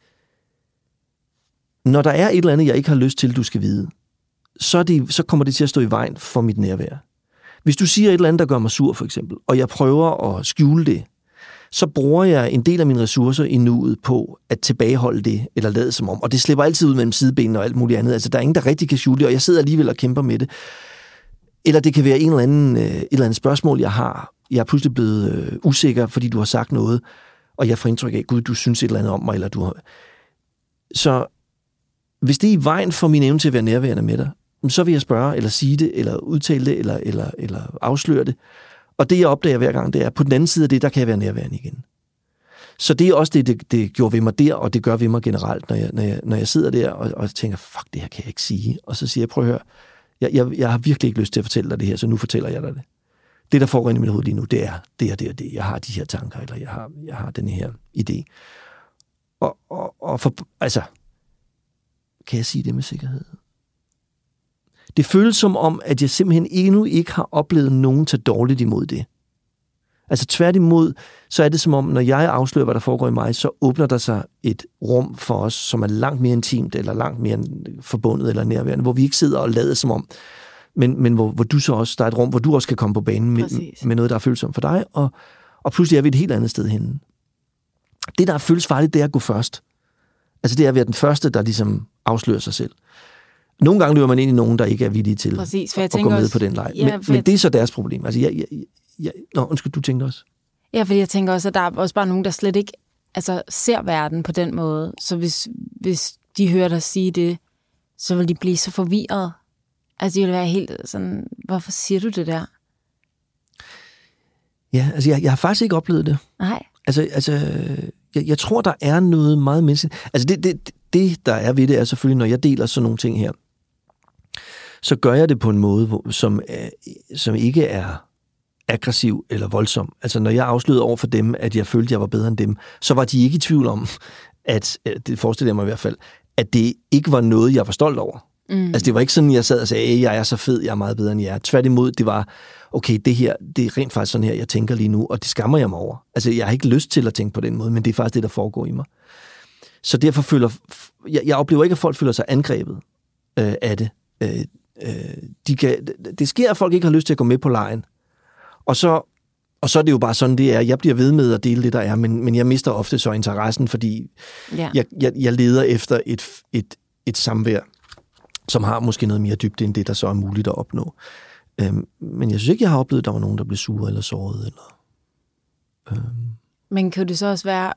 når der er et eller andet, jeg ikke har lyst til, du skal vide, så, er det, så kommer det til at stå i vejen for mit nærvær. Hvis du siger et eller andet, der gør mig sur, for eksempel, og jeg prøver at skjule det, så bruger jeg en del af mine ressourcer i nuet på at tilbageholde det, eller lade som om. Og det slipper altid ud mellem sidebenene og alt muligt andet. Altså, der er ingen, der rigtig kan skjule det, og jeg sidder alligevel og kæmper med det. Eller det kan være en eller anden, øh, et eller andet spørgsmål, jeg har. Jeg er pludselig blevet øh, usikker, fordi du har sagt noget, og jeg får indtryk af, gud, du synes et eller andet om mig, eller du har... Så hvis det er i vejen for min evne til at være nærværende med dig, så vil jeg spørge, eller sige det, eller udtale det, eller, eller, eller afsløre det. Og det, jeg opdager hver gang, det er, at på den anden side af det, der kan jeg være nærværende igen. Så det er også det, det, det gjorde ved mig der, og det gør ved mig generelt, når jeg, når jeg, når jeg sidder der og, og tænker, fuck, det her kan jeg ikke sige. Og så siger jeg, prøv at høre, jeg, jeg, jeg har virkelig ikke lyst til at fortælle dig det her, så nu fortæller jeg dig det. Det, der foregår i mit hoved lige nu, det er det og det og det. Jeg har de her tanker, eller jeg har, jeg har den her idé. Og, og, og for, altså, kan jeg sige det med sikkerhed? Det føles som om, at jeg simpelthen endnu ikke har oplevet nogen tage dårligt imod det. Altså tværtimod, så er det som om, når jeg afslører, hvad der foregår i mig, så åbner der sig et rum for os, som er langt mere intimt, eller langt mere forbundet eller nærværende, hvor vi ikke sidder og lader som om, men, men hvor, hvor du så også, der er et rum, hvor du også kan komme på banen med, med noget, der er følsomt for dig, og, og pludselig er vi et helt andet sted henne. Det, der føles farligt, det er at gå først. Altså det er at være den første, der ligesom afslører sig selv. Nogle gange løber man ind i nogen, der ikke er villige til Præcis, for jeg at gå med også, på den leg. Ja, men, men det er så deres problem. Altså, jeg, jeg, jeg, nå, undskyld, du tænkte også? Ja, fordi jeg tænker også, at der er også bare nogen, der slet ikke altså, ser verden på den måde. Så hvis, hvis de hører dig sige det, så vil de blive så forvirret. Altså, de vil være helt sådan, hvorfor siger du det der? Ja, altså, jeg, jeg har faktisk ikke oplevet det. Nej. Altså, altså jeg, jeg tror, der er noget meget menneskeligt. Altså, det, det, det, der er ved det, er selvfølgelig, når jeg deler sådan nogle ting her, så gør jeg det på en måde, hvor, som, er, som ikke er aggressiv eller voldsom. Altså, når jeg afslørede over for dem, at jeg følte, at jeg var bedre end dem, så var de ikke i tvivl om, at, det forestiller jeg mig i hvert fald, at det ikke var noget, jeg var stolt over. Mm. Altså, det var ikke sådan, jeg sad og sagde, jeg er så fed, jeg er meget bedre end jer. Tværtimod, det var, okay, det her, det er rent faktisk sådan her, jeg tænker lige nu, og det skammer jeg mig over. Altså, jeg har ikke lyst til at tænke på den måde, men det er faktisk det, der foregår i mig. Så derfor føler, jeg, jeg oplever ikke, at folk føler sig angrebet øh, af det. Øh, øh, de kan, det sker, at folk ikke har lyst til at gå med på lejen. Og så, og så er det jo bare sådan, det er. Jeg bliver ved med at dele det, der er, men, men jeg mister ofte så interessen, fordi Ja. jeg, jeg, jeg leder efter et, et, et samvær, som har måske noget mere dybde, end det, der så er muligt at opnå. Øhm, men jeg synes ikke, jeg har oplevet, at der var nogen, der blev sure eller såret. Eller, øhm, Men kan det så også være,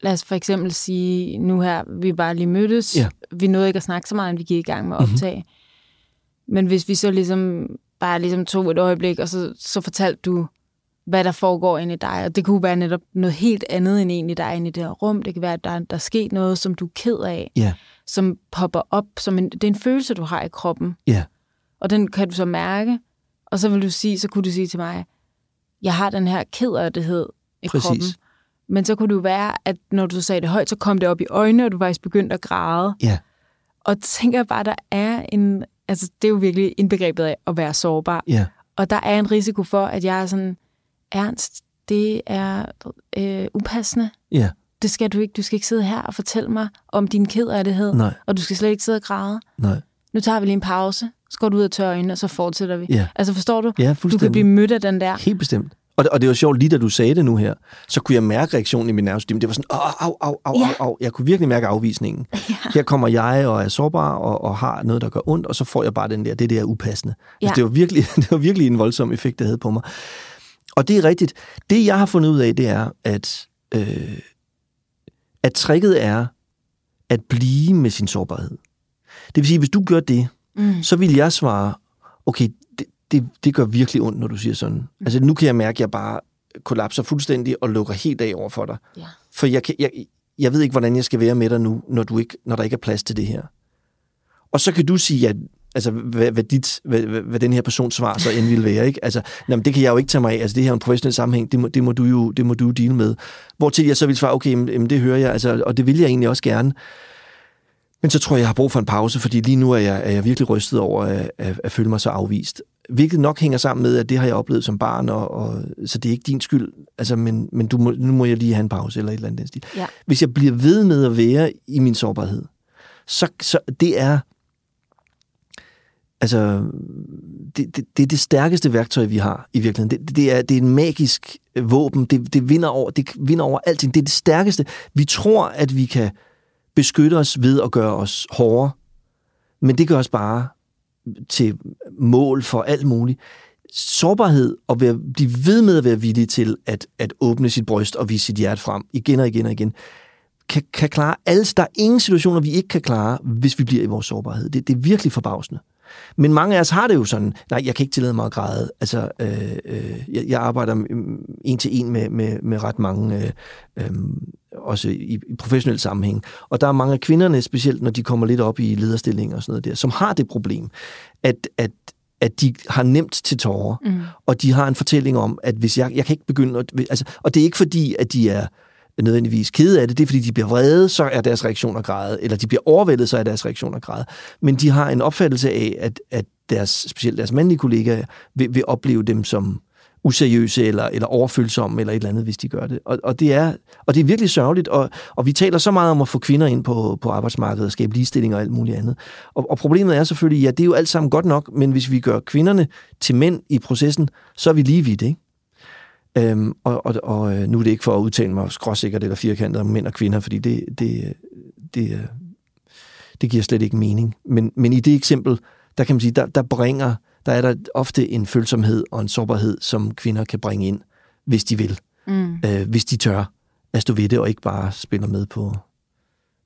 lad os for eksempel sige, nu her, vi bare lige mødtes, Ja. vi nåede ikke at snakke så meget, end vi gik i gang med at optage. Mm-hmm. Men hvis vi så ligesom bare ligesom tog et øjeblik, og så, så fortalte du, hvad der foregår inde i dig, og det kunne være netop noget helt andet end egentlig dig inde i det her rum. Det kan være, at der, der er sket noget, som du er ked af, ja, som popper op, som en, det er en følelse, du har i kroppen, ja, og den kan du så mærke, og så vil du sige, så kunne du sige til mig, jeg har den her kederlighed i Præcis. kroppen. Men så kunne det jo være, at når du sagde det højt, så kom det op i øjnene, og du faktisk begyndte at græde. ja, Og tænker jeg bare, der er en... Altså, det er jo virkelig indbegrebet af at være sårbar. ja, Og der er en risiko for, at jeg er sådan, Ernst, det er øh, upassende. ja, Det skal du ikke. Du skal ikke sidde her og fortælle mig om din kederlighed. nej, Og du skal slet ikke sidde og græde. nej, Nu tager vi lige en pause. Så går du ud og tørrer øjnene, og så fortsætter vi. Ja. Altså, forstår du? ja, Du kan blive mødt af den der. Helt bestemt. Og det, og det var sjovt, lige da du sagde det nu her, så kunne jeg mærke reaktionen i min nervesystem. Det var sådan, au, au, au, au, Ja. au, au. Jeg kunne virkelig mærke afvisningen. Ja. Her kommer jeg og er sårbar og, og har noget, der gør ondt, og så får jeg bare den der, det der er upassende. Ja. Altså, det, var virkelig, det var virkelig en voldsom effekt, det havde på mig. Og det er rigtigt. Det, jeg har fundet ud af, det er, at, øh, at tricket er at blive med sin sårbarhed. Det vil sige, hvis du gør det, Mm. så vil jeg svare, okay, det, det, gør virkelig ondt, når du siger sådan. Altså, nu kan jeg mærke, at jeg bare kollapser fuldstændig og lukker helt af over for dig. Ja. For jeg, kan, jeg, jeg ved ikke, hvordan jeg skal være med dig nu, når, du ikke, når der ikke er plads til det her. Og så kan du sige, at, altså, hvad, hvad, dit, hvad, hvad, den her persons svar så end vil være. Ikke? Altså, jamen, det kan jeg jo ikke tage mig af. Altså, det her er en professionel sammenhæng. Det må, det må, du, jo, det må du jo deal med. Hvor til jeg så vil svare, okay, jamen, det hører jeg, altså, og det vil jeg egentlig også gerne. Men så tror jeg, jeg har brug for en pause, fordi lige nu er jeg, er jeg virkelig rystet over at, at, at føle mig så afvist. Hvilket nok hænger sammen med, at det har jeg oplevet som barn, og, og, så det er ikke din skyld. Altså, men men du må, nu må jeg lige have en pause, eller et eller andet den stil. Ja. Hvis jeg bliver ved med at være i min sårbarhed, så, så det er... Altså, det, det, det er det stærkeste værktøj, vi har i virkeligheden. Det, det, er, det er en magisk våben. Det, det, vinder over, det vinder over alting. Det er det stærkeste. Vi tror, at vi kan beskytte os ved at gøre os hårdere, men det gør os bare til mål for alt muligt. Sårbarhed og være, blive ved med at være villig til at, at åbne sit bryst og vise sit hjerte frem igen og igen og igen, kan, kan klare alle. Der er ingen situationer, vi ikke kan klare, hvis vi bliver i vores sårbarhed. Det, det er virkelig forbavsende. Men mange af os har det jo sådan, nej, jeg kan ikke tillade mig at græde. Altså, øh, øh, jeg, jeg arbejder en til en med, med, med ret mange, øh, øh, også i, i professionel sammenhæng. Og der er mange af kvinderne, specielt når de kommer lidt op i lederstillinger og sådan noget der, som har det problem, at, at, at de har nemt til tårer, Mm. og de har en fortælling om, at hvis jeg, jeg kan ikke begynde at... Altså, og det er ikke fordi, at de er nødvendigvis kede af det, det er fordi, de bliver vrede, så er deres reaktioner græde, eller de bliver overvældet, så er deres reaktioner græde. Men de har en opfattelse af, at, at deres, specielt deres mandlige kollegaer vil, vil opleve dem som useriøse eller, eller overfølsomme eller et eller andet, hvis de gør det. Og, og, det, er, og det er virkelig sørgeligt, og, og vi taler så meget om at få kvinder ind på, på arbejdsmarkedet og skabe ligestilling og alt muligt andet. Og, og problemet er selvfølgelig, ja, det er jo alt sammen godt nok, men hvis vi gør kvinderne til mænd i processen, så er vi lige vidt, ikke? Øhm, og, og, og øh, nu er det ikke for at udtale mig skråsikkert eller firkantet om mænd og kvinder, fordi det, det, det, øh, det giver slet ikke mening. Men, men i det eksempel, der kan man sige, der, der bringer, der er der ofte en følsomhed og en sårbarhed, som kvinder kan bringe ind, hvis de vil. Mm. Øh, hvis de tør at stå ved det, og ikke bare spiller med på,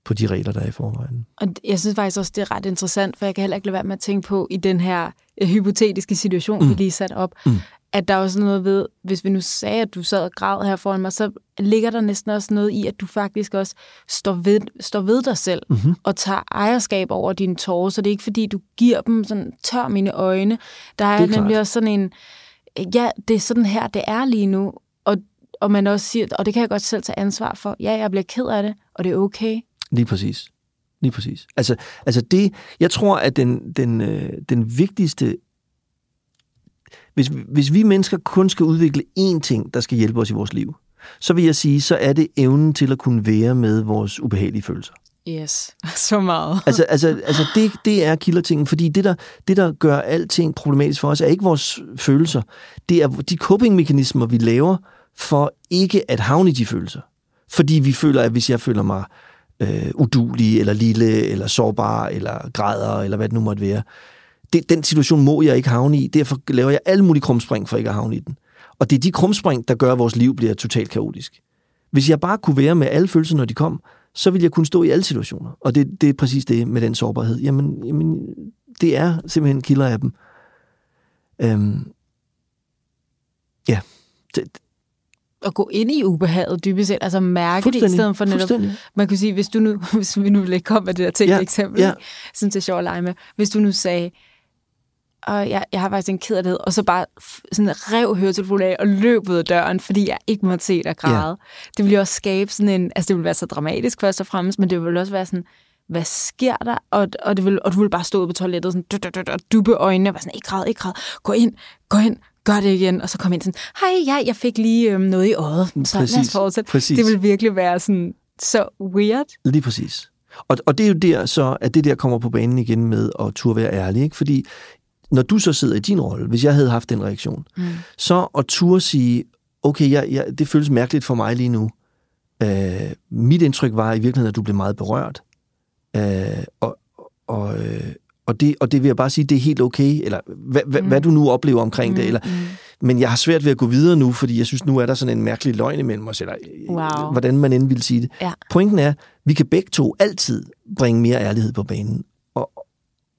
på de regler, der er i forvejen. Og jeg synes faktisk også, det er ret interessant, for jeg kan heller ikke lade være med at tænke på i den her øh, hypotetiske situation, mm. vi lige satte op, Mm. At der er også noget ved, hvis vi nu sagde, at du sad og græd her foran mig, så ligger der næsten også noget i, at du faktisk også står ved, står ved dig selv Mm-hmm. og tager ejerskab over dine tårer, så det er ikke fordi, du giver dem sådan, tør mine øjne. Der er, er nemlig klart. også sådan en, ja, det er sådan her, det er lige nu, og, og man også siger, og det kan jeg godt selv tage ansvar for, ja, jeg bliver ked af det, og det er okay. Lige præcis. Lige præcis. Altså, altså det, jeg tror, at den, den, øh, den vigtigste... Hvis, hvis vi mennesker kun skal udvikle én ting, der skal hjælpe os i vores liv, så vil jeg sige, så er det evnen til at kunne være med vores ubehagelige følelser. Yes, så meget. Altså, altså, altså det, det er kildertingen, fordi det der, det, der gør alting problematisk for os, er ikke vores følelser. Det er de coping-mekanismer, vi laver for ikke at havne i de følelser. Fordi vi føler, at hvis jeg føler mig øh, udulig, eller lille, eller sårbar, eller græder, eller hvad det nu måtte være, det, den situation må jeg ikke havne i. Derfor laver jeg alle mulige krumspring for ikke at havne i den. Og det er de krumspring, der gør, at vores liv bliver totalt kaotisk. Hvis jeg bare kunne være med alle følelser, når de kom, så vil jeg kunne stå i alle situationer. Og det, det er præcis det med den sårbarhed. Jamen, jamen det er simpelthen kilder af dem. Øhm, ja. Det, at gå ind i ubehaget dybest set, altså mærke det i stedet for netop, man kan sige, hvis du nu, hvis vi nu vil komme med det der tænkte ja, eksempel, ja. sådan til sjov at lege med, hvis du nu sagde, og jeg, jeg har faktisk en kederlighed, og så bare sådan rev høretelefonen af og løb ud af døren, fordi jeg ikke måtte se dig græde. Ja. Det ville jo også skabe sådan en, altså det ville være så dramatisk først og fremmest, men det ville også være sådan, hvad sker der? Og, og, det ville, og du ville bare stå ude på toilettet sådan, dut, dut, og duppe øjnene, og var sådan, ikke græd, ikke græd, gå ind, gå ind, gør det igen, og så kom ind sådan, hej, ja, jeg fik lige øhm, noget i øjet, så præcis, lad os fortsætte. Præcis. Det vil virkelig være sådan, så weird. Lige præcis. Og, og det er jo der så, at det der kommer på banen igen med at turde være ærlig, ikke? fordi når du så sidder i din rolle, hvis jeg havde haft den reaktion, mm. så at turde sige, okay, jeg, jeg, det føles mærkeligt for mig lige nu. Øh, mit indtryk var i virkeligheden, at du blev meget berørt. Øh, og, og, øh, og, det, og det vil jeg bare sige, det er helt okay, eller hvad, mm. hvad du nu oplever omkring mm. det. Eller, mm. Men jeg har svært ved at gå videre nu, fordi jeg synes, nu er der sådan en mærkelig løgn imellem os, eller wow. hvordan man end vil sige det. Ja. Pointen er, vi kan begge to altid bringe mere ærlighed på banen. Og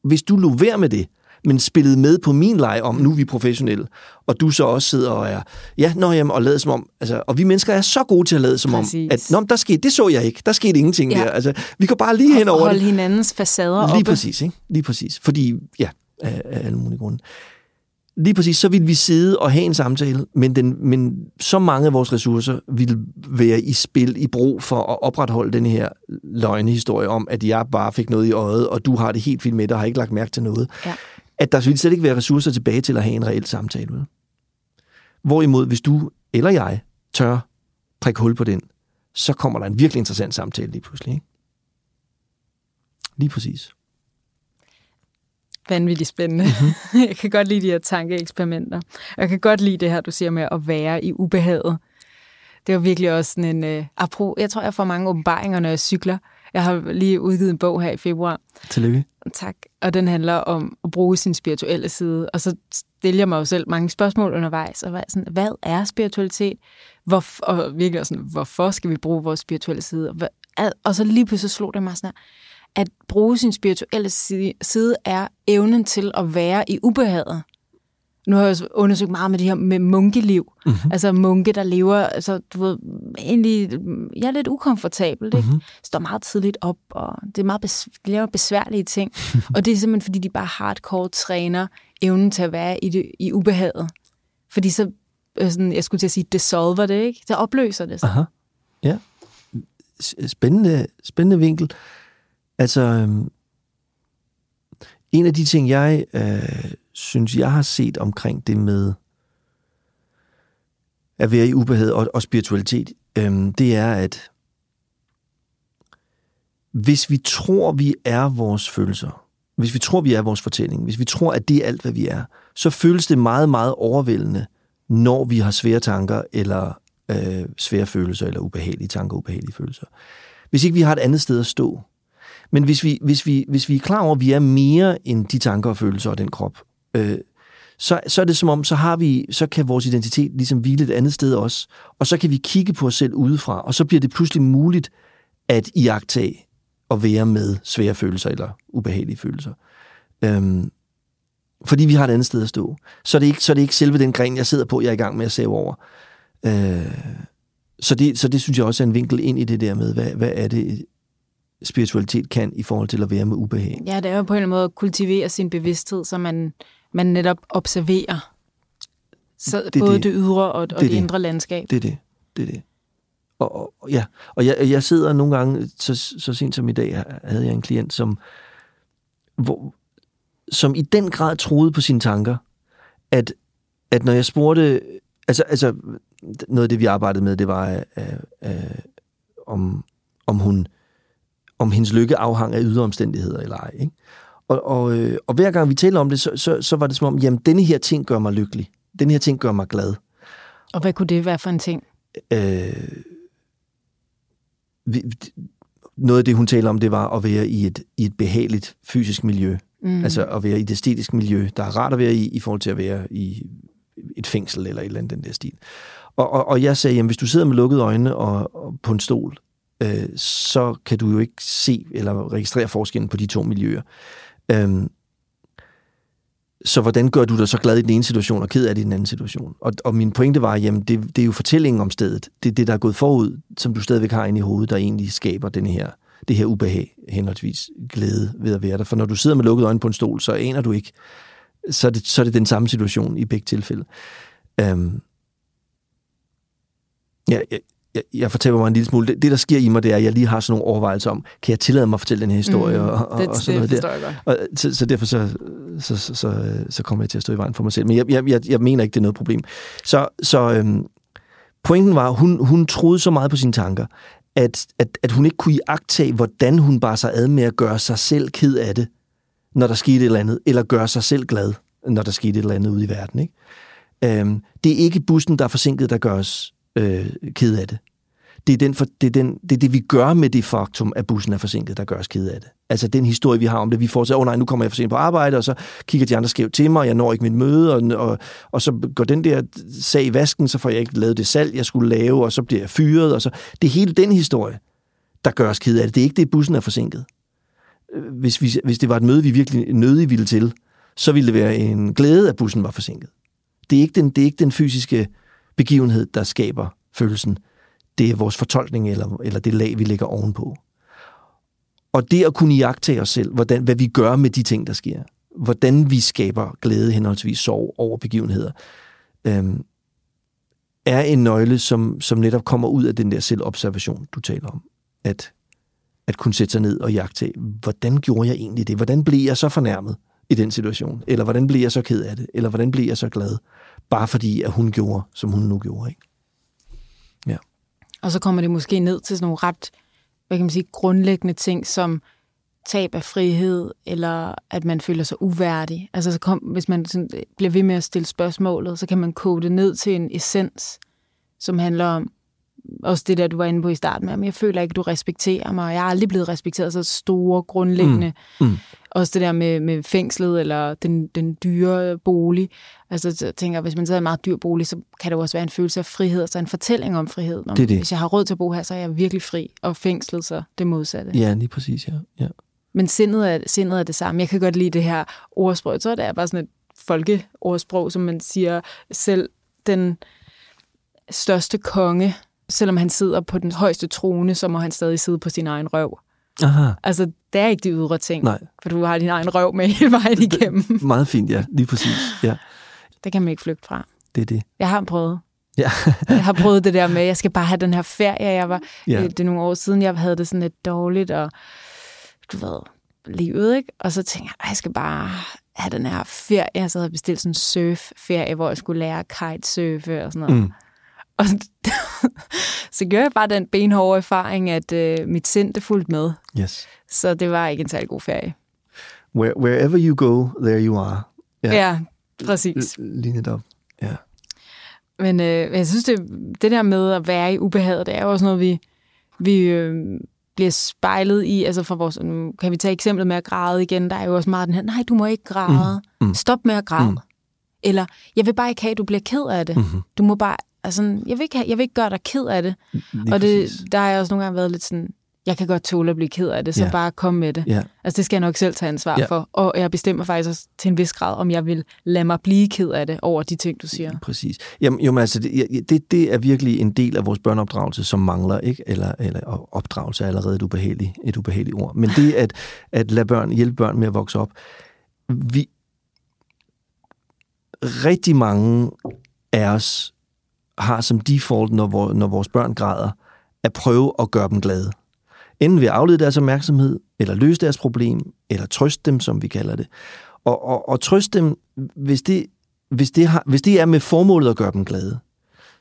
hvis du lå være med det, men spillet med på min leg om, nu er vi professionelle, og du så også sidder og er, ja, nå jamen, og lader som om, altså, og vi mennesker er så gode til at lade som Præcis. om, at nå, der skete, det så jeg ikke, der skete ingenting ja. der, altså, vi kan bare lige hen over holde hinandens facader Lige oppe. præcis, ikke? Lige præcis, fordi, ja, af, af alle mulige grunde lige præcis, så vil vi sidde og have en samtale, men, den, men så mange af vores ressourcer vil være i spil, i brug for at opretholde den her løgnehistorie om, at jeg bare fik noget i øjet, og du har det helt fint med dig og har ikke lagt mærke til noget. Ja at der vil slet ikke være ressourcer tilbage til at have en reel samtale med. Hvorimod, hvis du eller jeg tør prikke hul på den, så kommer der en virkelig interessant samtale lige pludselig. Ikke? Lige præcis. Vanvittigt spændende. Mm-hmm. Jeg kan godt lide de her tankeeksperimenter. Jeg kan godt lide det her, du siger med at være i ubehaget. Det er virkelig også sådan en... Uh, apro, jeg tror, jeg får mange åbenbaringer, når jeg cykler. Jeg har lige udgivet en bog her i februar. Tillykke. Tak. Og den handler om at bruge sin spirituelle side. Og så stiller jeg mig jo selv mange spørgsmål undervejs. Og hvad, sådan, hvad er spiritualitet? Hvor, og virkelig sådan, hvorfor skal vi bruge vores spirituelle side? Og, så lige pludselig slog det mig sådan her, at bruge sin spirituelle side er evnen til at være i ubehaget nu har jeg også undersøgt meget med det her med munkeliv. Mm-hmm. Altså munke, der lever, altså du ved, egentlig, jeg er lidt ukomfortabel, ikke? Mm-hmm. Står meget tidligt op, og det er meget bes- de laver besværlige ting. og det er simpelthen, fordi de bare hardcore træner evnen til at være i, det, i ubehaget. Fordi så, øh, sådan, jeg skulle til at sige, det solver det, ikke? Det opløser det. Så. Aha. Ja. Spændende, spændende vinkel. Altså, øhm, en af de ting, jeg øh, synes, jeg har set omkring det med at være i ubehag og, og spiritualitet, øhm, det er, at hvis vi tror, vi er vores følelser, hvis vi tror, vi er vores fortælling, hvis vi tror, at det er alt, hvad vi er, så føles det meget, meget overvældende, når vi har svære tanker, eller øh, svære følelser, eller ubehagelige tanker, ubehagelige følelser. Hvis ikke vi har et andet sted at stå. Men hvis vi, hvis vi, hvis vi er klar over, at vi er mere end de tanker og følelser og den krop, øh, så, så er det som om, så har vi, så kan vores identitet ligesom hvile et andet sted også, og så kan vi kigge på os selv udefra, og så bliver det pludselig muligt at iagtage og være med svære følelser eller ubehagelige følelser. Øhm, fordi vi har et andet sted at stå. Så er det ikke, så er det ikke selve den gren, jeg sidder på, jeg er i gang med at save over. Øh, så, det, så det synes jeg også er en vinkel ind i det der med, hvad, hvad er det, spiritualitet kan i forhold til at være med ubehag. Ja, det er jo på en eller anden måde at kultivere sin bevidsthed, så man man netop observerer. Så det både det. det ydre og, og det, det indre landskab. Det er det. det, er det. Og, og, ja, og jeg, jeg sidder nogle gange, så, så sent som i dag, havde jeg en klient, som, hvor, som i den grad troede på sine tanker, at, at når jeg spurgte, altså, altså noget af det, vi arbejdede med, det var, uh, uh, om, om hun, om hendes lykke afhang af ydre omstændigheder eller ej. Ikke? Og, og, øh, og hver gang vi taler om det, så, så, så var det som om, jamen, denne her ting gør mig lykkelig. Den her ting gør mig glad. Og hvad kunne det være for en ting? Øh, vi, noget af det, hun taler om, det var at være i et, i et behageligt fysisk miljø. Mm. Altså at være i et æstetisk miljø, der er rart at være i, i forhold til at være i et fængsel eller et eller andet den der stil. Og, og, og jeg sagde, jamen hvis du sidder med lukkede øjne og, og på en stol, øh, så kan du jo ikke se eller registrere forskellen på de to miljøer. Øhm, så hvordan gør du dig så glad i den ene situation og ked af det i den anden situation? Og, og min pointe var, jamen det, det er jo fortællingen om stedet. Det er det, der er gået forud, som du stadigvæk har inde i hovedet, der egentlig skaber den her, det her ubehag, henholdsvis glæde ved at være der. For når du sidder med lukkede øjne på en stol, så aner du ikke, så er det, så er det den samme situation i begge tilfælde. Øhm, ja, jeg, jeg, jeg fortæller mig en lille smule. Det, det, der sker i mig, det er, at jeg lige har sådan nogle overvejelser om, kan jeg tillade mig at fortælle den her historie? Mm, og, og, det, og sådan noget det der. Og, så, så derfor så, så, så, så, så kommer jeg til at stå i vejen for mig selv. Men jeg, jeg, jeg, jeg mener ikke, det er noget problem. Så, så øhm, pointen var, hun, hun troede så meget på sine tanker, at, at, at hun ikke kunne iagtage, hvordan hun bare sig ad med at gøre sig selv ked af det, når der skete et eller andet, eller gøre sig selv glad, når der skete et eller andet ude i verden. Ikke? Øhm, det er ikke bussen, der er forsinket, der gør os øh, ked af det. Det er, den for, det, er den, det er det, vi gør med det faktum, at bussen er forsinket, der gør os ked af det. Altså den historie, vi har om det. Vi fortsætter, åh oh, nej, nu kommer jeg for sent på arbejde, og så kigger de andre skævt til mig, og jeg når ikke mit møde, og, og, og så går den der sag i vasken, så får jeg ikke lavet det salg, jeg skulle lave, og så bliver jeg fyret. Og så. Det er hele den historie, der gør os ked af det. Det er ikke det, bussen er forsinket. Øh, hvis, vi, hvis det var et møde, vi virkelig nødig ville til, så ville det være en glæde, at bussen var forsinket. Det er ikke den, det er ikke den fysiske begivenhed, der skaber følelsen. Det er vores fortolkning eller, eller det lag, vi lægger ovenpå. Og det at kunne iagtage os selv, hvordan, hvad vi gør med de ting, der sker. Hvordan vi skaber glæde, henholdsvis sorg over begivenheder, øhm, er en nøgle, som, som netop kommer ud af den der selvobservation, du taler om. At, at kunne sætte sig ned og jagte, hvordan gjorde jeg egentlig det? Hvordan blev jeg så fornærmet i den situation? Eller hvordan blev jeg så ked af det? Eller hvordan blev jeg så glad? Bare fordi, at hun gjorde, som hun nu gjorde. Ikke? Ja. Og så kommer det måske ned til sådan nogle ret, hvad kan man sige, grundlæggende ting, som tab af frihed, eller at man føler sig uværdig. Altså, så kom, hvis man sådan bliver ved med at stille spørgsmålet, så kan man kode det ned til en essens, som handler om, også det der, du var inde på i starten med, men jeg føler ikke, du respekterer mig, jeg er aldrig blevet respekteret så store, grundlæggende. Mm. Mm. Også det der med, med fængslet, eller den, den dyre bolig. Altså, jeg tænker, hvis man sidder i en meget dyr bolig, så kan det jo også være en følelse af frihed, altså en fortælling om frihed. Når, det er det. Hvis jeg har råd til at bo her, så er jeg virkelig fri, og fængslet så det modsatte. Ja, lige præcis, ja. ja. Men sindet er, sindet er det samme. Jeg kan godt lide det her ordsprog. Så er det bare sådan et folkeordsprog, som man siger, selv den største konge selvom han sidder på den højeste trone, så må han stadig sidde på sin egen røv. Aha. Altså, det er ikke de ydre ting, Nej. for du har din egen røv med hele vejen igennem. Det, meget fint, ja. Lige præcis, ja. Det kan man ikke flygte fra. Det er det. Jeg har prøvet. Ja. jeg har prøvet det der med, jeg skal bare have den her ferie. Jeg var, ja. det er nogle år siden, jeg havde det sådan lidt dårligt, og du ved, livet, ikke? Og så tænkte jeg, jeg skal bare have den her ferie. Så havde jeg bestilt sådan en surf-ferie, hvor jeg skulle lære kitesurfe og sådan noget. Mm. Og så gjorde jeg bare den benhårde erfaring, at øh, mit sind det fulgte med. Yes. Så det var ikke en særlig god ferie. Where, wherever you go, there you are. Ja, ja præcis. Lignet op, ja. Men øh, jeg synes, det, det der med at være i ubehaget, det er jo også noget, vi, vi øh, bliver spejlet i. Altså for vores, nu kan vi tage eksemplet med at græde igen. Der er jo også meget den her, nej, du må ikke græde. Mm. Mm. Stop med at græde. Mm. Eller, jeg vil bare ikke have, at du bliver ked af det. Mm-hmm. Du må bare Altså, jeg vil, ikke have, jeg vil ikke gøre dig ked af det. Lige og det, der har jeg også nogle gange været lidt sådan, jeg kan godt tåle at blive ked af det, så ja. bare kom med det. Ja. Altså, det skal jeg nok selv tage ansvar ja. for. Og jeg bestemmer faktisk også til en vis grad, om jeg vil lade mig blive ked af det over de ting, du siger. Præcis. Jamen, jo, altså, det, det, det er virkelig en del af vores børneopdragelse, som mangler, ikke? Eller, eller opdragelse er allerede et ubehageligt, et ubehageligt ord. Men det at, at lade børn, hjælpe børn med at vokse op. Vi, rigtig mange af os har som default, når, når vores børn græder, at prøve at gøre dem glade. Enten ved at aflede deres opmærksomhed, eller løse deres problem, eller trøste dem, som vi kalder det. Og, og, og trøste dem, hvis det, hvis, det har, hvis det er med formålet at gøre dem glade,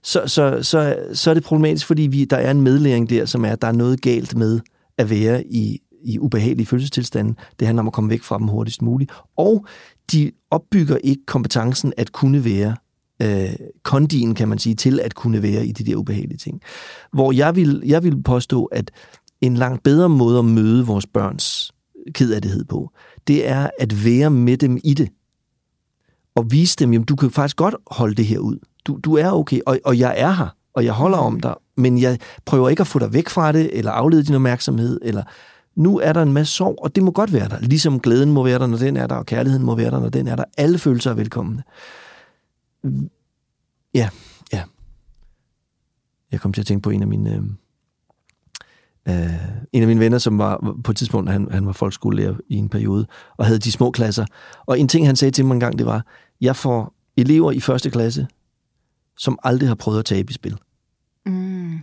så, så, så, så er det problematisk, fordi vi, der er en medlæring der, som er, at der er noget galt med at være i, i ubehagelige følelsestilstande. Det handler om at komme væk fra dem hurtigst muligt. Og de opbygger ikke kompetencen at kunne være øh, kondien, kan man sige, til at kunne være i de der ubehagelige ting. Hvor jeg vil, jeg vil påstå, at en langt bedre måde at møde vores børns kedelighed på, det er at være med dem i det. Og vise dem, jamen du kan faktisk godt holde det her ud. Du, du er okay, og, og jeg er her, og jeg holder om dig, men jeg prøver ikke at få dig væk fra det, eller aflede din opmærksomhed, eller nu er der en masse sorg, og det må godt være der. Ligesom glæden må være der, når den er der, og kærligheden må være der, når den er der. Alle følelser er velkomne. Ja, ja. Jeg kom til at tænke på en af mine... Øh, øh, en af mine venner, som var på et tidspunkt, han, han var folkeskolelærer i en periode, og havde de små klasser. Og en ting, han sagde til mig en gang, det var, jeg får elever i første klasse, som aldrig har prøvet at tabe i spil. Mm.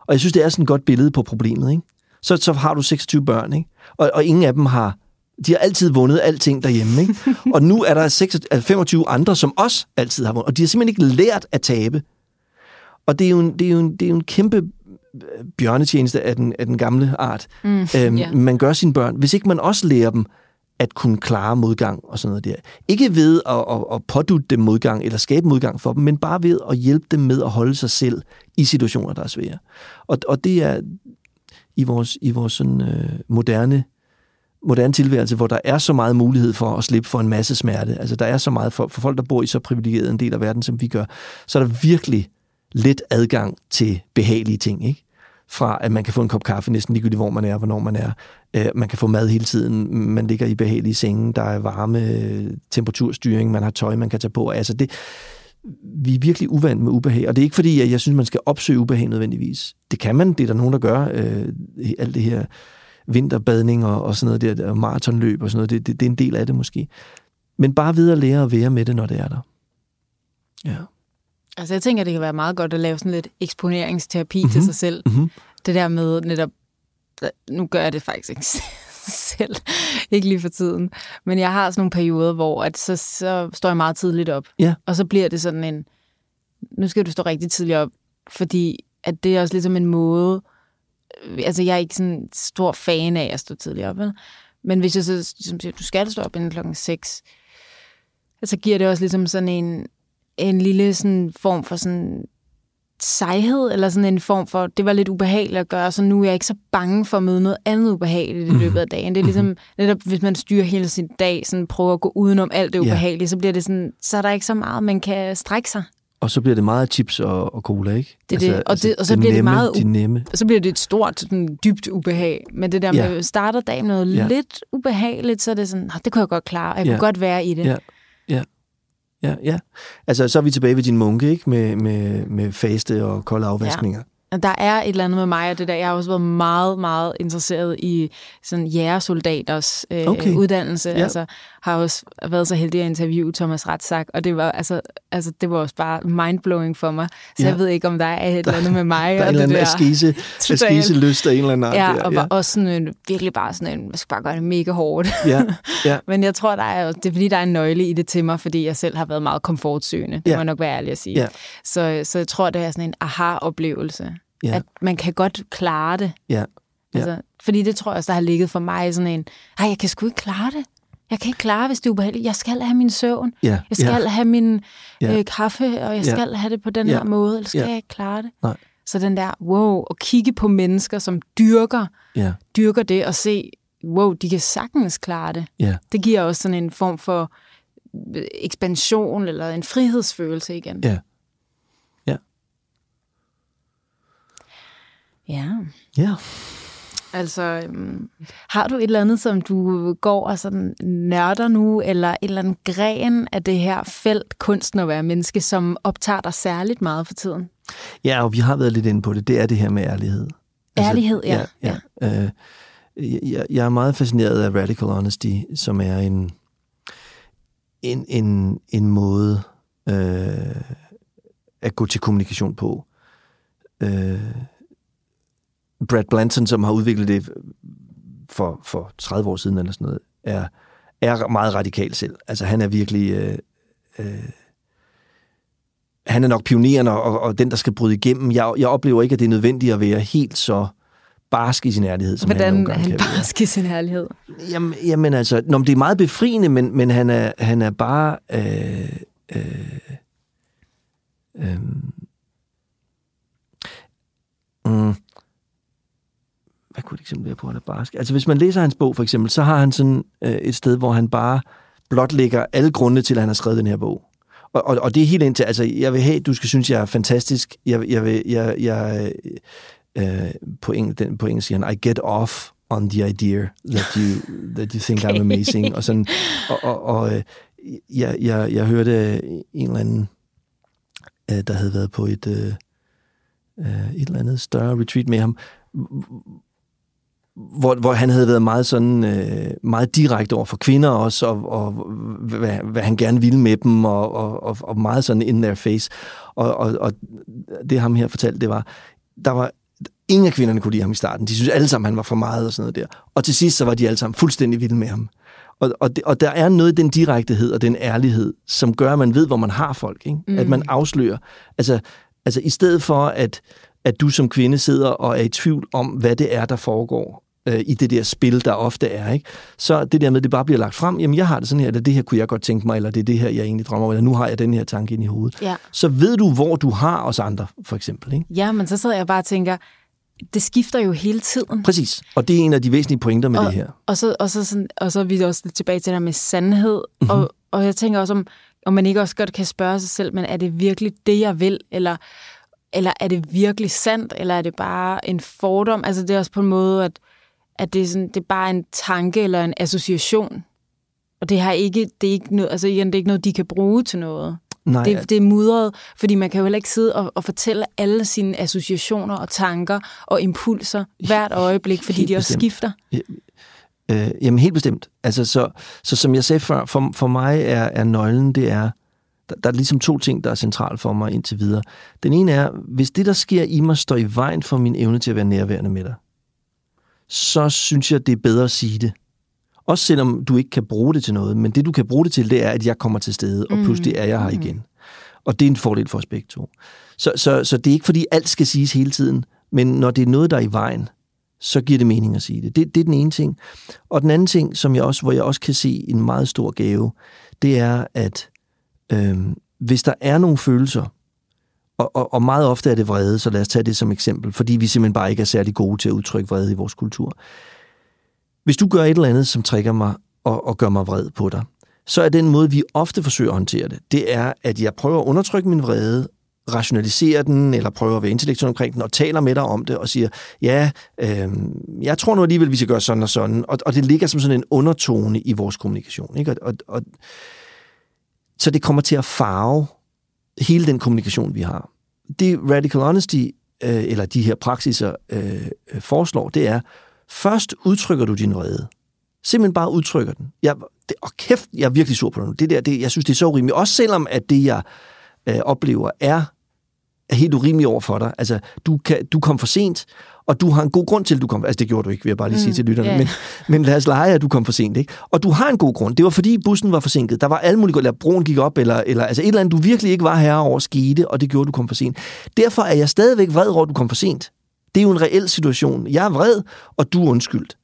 Og jeg synes, det er sådan et godt billede på problemet, ikke? Så, så har du 26 børn, ikke? Og, og ingen af dem har de har altid vundet alting derhjemme. Ikke? og nu er der 26, 25 andre, som også altid har vundet. Og de har simpelthen ikke lært at tabe. Og det er jo en, det er jo en, det er jo en kæmpe øh, bjørnetjeneste af den, af den gamle art. Mm, øhm, yeah. Man gør sine børn. Hvis ikke man også lærer dem at kunne klare modgang og sådan noget der. Ikke ved at, at, at pådute dem modgang eller skabe modgang for dem, men bare ved at hjælpe dem med at holde sig selv i situationer, der er svære. Og, og det er i vores, i vores sådan, øh, moderne moderne tilværelse, hvor der er så meget mulighed for at slippe for en masse smerte. Altså der er så meget for, for folk, der bor i så privilegeret en del af verden, som vi gør, så er der virkelig let adgang til behagelige ting, ikke? Fra at man kan få en kop kaffe næsten ligegyldigt, hvor man er, hvornår man er. Øh, man kan få mad hele tiden, man ligger i behagelige senge, der er varme, temperaturstyring, man har tøj, man kan tage på. Altså det, vi er virkelig uvant med ubehag, og det er ikke fordi, at jeg synes, man skal opsøge ubehag nødvendigvis. Det kan man, det er der nogen, der gør, øh, alt det her vinterbadning og, og sådan noget der, og maratonløb og sådan noget, det, det, det er en del af det måske. Men bare videre at lære at være med det, når det er der. Ja. Altså jeg tænker, det kan være meget godt at lave sådan lidt eksponeringsterapi mm-hmm. til sig selv. Mm-hmm. Det der med netop, nu gør jeg det faktisk ikke selv, ikke lige for tiden, men jeg har sådan nogle perioder, hvor at så, så står jeg meget tidligt op, ja. og så bliver det sådan en, nu skal du stå rigtig tidligt op, fordi at det er også ligesom en måde, altså jeg er ikke sådan stor fan af at stå tidligt op, vel? men hvis jeg så som siger, du skal stå op inden klokken 6, så giver det også ligesom sådan en, en lille sådan form for sådan sejhed, eller sådan en form for, det var lidt ubehageligt at gøre, så nu er jeg ikke så bange for at møde noget andet ubehageligt i løbet af dagen. Det er ligesom, netop hvis man styrer hele sin dag, sådan prøver at gå udenom alt det ubehagelige, ja. så bliver det sådan, så er der ikke så meget, man kan strække sig. Og så bliver det meget chips og, og cola, ikke? Det altså, det. Og, altså, det, og så det bliver nemme, det meget de nemme. Og så bliver det et stort, sådan, dybt ubehag. Men det der med, at starter dagen noget ja. lidt ubehageligt, så er det sådan, det kunne jeg godt klare, jeg ja. kunne godt være i det. Ja. ja. Ja, ja. Altså, så er vi tilbage ved din munke, ikke? Med, med, med faste og kolde afvaskninger. Ja. Der er et eller andet med mig, og det der, jeg har også været meget, meget interesseret i sådan jægersoldaters øh, okay. uddannelse. Ja. Altså, har også været så heldig at interviewe Thomas Ratzak, og det var, altså, altså, det var også bare mindblowing for mig. Så ja. jeg ved ikke, om der er et eller andet med mig. der er en eller anden askese, askese lyst af en eller anden art. Ja, der. og var også sådan en, virkelig bare sådan en, man skal bare gøre det mega hårdt. Ja, ja. Men jeg tror, der er, det er fordi, der er en nøgle i det til mig, fordi jeg selv har været meget komfortsøgende. Det ja. må jeg nok være ærlig at sige. Ja. Så, så jeg tror, det er sådan en aha-oplevelse. Ja. At man kan godt klare det. Ja. Ja. Altså, fordi det tror jeg også, der har ligget for mig sådan en, ej, jeg kan sgu ikke klare det. Jeg kan ikke klare, hvis det er ubehageligt. Jeg skal have min søvn. Ja, jeg skal ja. have min ja. øh, kaffe, og jeg skal ja. have det på den ja. her måde, ellers skal ja. jeg ikke klare det. Nej. Så den der, wow, og kigge på mennesker, som dyrker, ja. dyrker det, og se, wow, de kan sagtens klare det. Ja. Det giver også sådan en form for øh, ekspansion, eller en frihedsfølelse igen. Ja. Ja. Ja. Altså, øhm, har du et eller andet, som du går og sådan nørder nu, eller et eller andet gren af det her felt, kunsten at være menneske, som optager dig særligt meget for tiden? Ja, og vi har været lidt inde på det. Det er det her med ærlighed. Altså, ærlighed, ja. ja, ja. Øh, jeg, jeg er meget fascineret af radical honesty, som er en, en, en, en måde øh, at gå til kommunikation på. Øh, Brad Blanton, som har udviklet det for, for 30 år siden eller sådan noget, er, er meget radikal selv. Altså han er virkelig... Øh, øh, han er nok pioneren og, og den, der skal bryde igennem. Jeg, jeg oplever ikke, at det er nødvendigt at være helt så barsk i sin ærlighed, som Hvordan han nogle gange han kan være. barsk i sin herlighed? Jamen, jamen altså, nå, det er meget befriende, men, men han, er, han er bare... Øh, øh, øh, mm, hvad kunne det eksempel være på, han er barsk? Altså, hvis man læser hans bog, for eksempel, så har han sådan øh, et sted, hvor han bare blotlægger alle grunde til, at han har skrevet den her bog. Og, og, og det er helt indtil, altså, jeg vil have, du skal synes, jeg er fantastisk. Jeg, jeg vil, jeg, jeg, øh, på, engelsk, den, på engelsk siger han, I get off on the idea that you, that you think okay. I'm amazing. Og, sådan, og, og, og øh, jeg, jeg, jeg hørte en eller anden, øh, der havde været på et, øh, øh, et eller andet større retreat med ham, hvor, hvor han havde været meget sådan øh, meget direkte over for kvinder også, og, og hvad, hvad han gerne ville med dem, og, og, og meget sådan in their face. Og, og, og det ham her fortalte, det var, der var ingen af kvinderne kunne lide ham i starten. De synes alle sammen, han var for meget og sådan noget der. Og til sidst, så var de alle sammen fuldstændig vilde med ham. Og, og, det, og der er noget i den direktehed og den ærlighed, som gør, at man ved, hvor man har folk. Ikke? Mm. At man afslører. Altså, altså i stedet for, at, at du som kvinde sidder og er i tvivl om, hvad det er, der foregår øh, i det der spil, der ofte er. Ikke? Så det der med, at det bare bliver lagt frem, jamen jeg har det sådan her, eller det her kunne jeg godt tænke mig, eller det er det her, jeg egentlig drømmer om, eller nu har jeg den her tanke ind i hovedet. Ja. Så ved du, hvor du har os andre, for eksempel. Ikke? Ja, men så sidder jeg bare og tænker, det skifter jo hele tiden. Præcis, og det er en af de væsentlige pointer med og, det her. Og så, og, så sådan, og så er vi også lidt tilbage til det med sandhed. Mm-hmm. Og, og jeg tænker også, om, om man ikke også godt kan spørge sig selv, men er det virkelig det, jeg vil? Eller, eller er det virkelig sandt? Eller er det bare en fordom? Altså det er også på en måde, at, at det, er sådan, det er bare en tanke eller en association. Og det, har ikke, det, er ikke noget, altså igen, det er ikke noget, de kan bruge til noget. Nej, Det, det er mudret, fordi man kan jo heller ikke sidde og, og fortælle alle sine associationer og tanker og impulser hvert øjeblik, fordi de også bestemt. skifter. Øh, jamen helt bestemt. Altså, så, så som jeg sagde før, for, for mig er, er nøglen, det er, der, der er ligesom to ting, der er centralt for mig indtil videre. Den ene er, hvis det, der sker i mig, står i vejen for min evne til at være nærværende med dig, så synes jeg, det er bedre at sige det. Også selvom du ikke kan bruge det til noget, men det, du kan bruge det til, det er, at jeg kommer til stede, og pludselig er jeg her igen. Og det er en fordel for os begge to. Så, så, så det er ikke, fordi alt skal siges hele tiden, men når det er noget, der er i vejen, så giver det mening at sige det. Det, det er den ene ting. Og den anden ting, som jeg også, hvor jeg også kan se en meget stor gave, det er, at øh, hvis der er nogle følelser, og, og, og meget ofte er det vrede, så lad os tage det som eksempel, fordi vi simpelthen bare ikke er særlig gode til at udtrykke vrede i vores kultur. Hvis du gør et eller andet, som trigger mig og, og gør mig vred på dig, så er den måde, vi ofte forsøger at håndtere det, det er, at jeg prøver at undertrykke min vrede, rationalisere den, eller prøver at være intellektuel omkring den, og taler med dig om det, og siger, ja, øh, jeg tror nu alligevel, vi skal gøre sådan og sådan, og, og det ligger som sådan en undertone i vores kommunikation. Ikke? Og, og, og, så det kommer til at farve hele den kommunikation, vi har. Det Radical Honesty, øh, eller de her praksiser, øh, øh, foreslår, det er, først udtrykker du din vrede. Simpelthen bare udtrykker den. Jeg, det, og kæft, jeg er virkelig sur på det. Det der, det, jeg synes, det er så urimeligt. Også selvom, at det, jeg øh, oplever, er, er helt urimeligt over for dig. Altså, du, kan, du kom for sent, og du har en god grund til, at du kom. Altså, det gjorde du ikke, vil jeg bare lige sige Mm, til lytterne. ja. Men, men lad os lege, at du kom for sent, ikke? Og du har en god grund. Det var, fordi bussen var forsinket. Der var alle mulige, eller broen gik op, eller, eller altså et eller andet, du virkelig ikke var herre over skete, og det gjorde, at du kom for sent. Derfor er jeg stadigvæk vred over, at du kom for sent. Det er jo en reel situation. Jeg er vred, og du er undskyldt.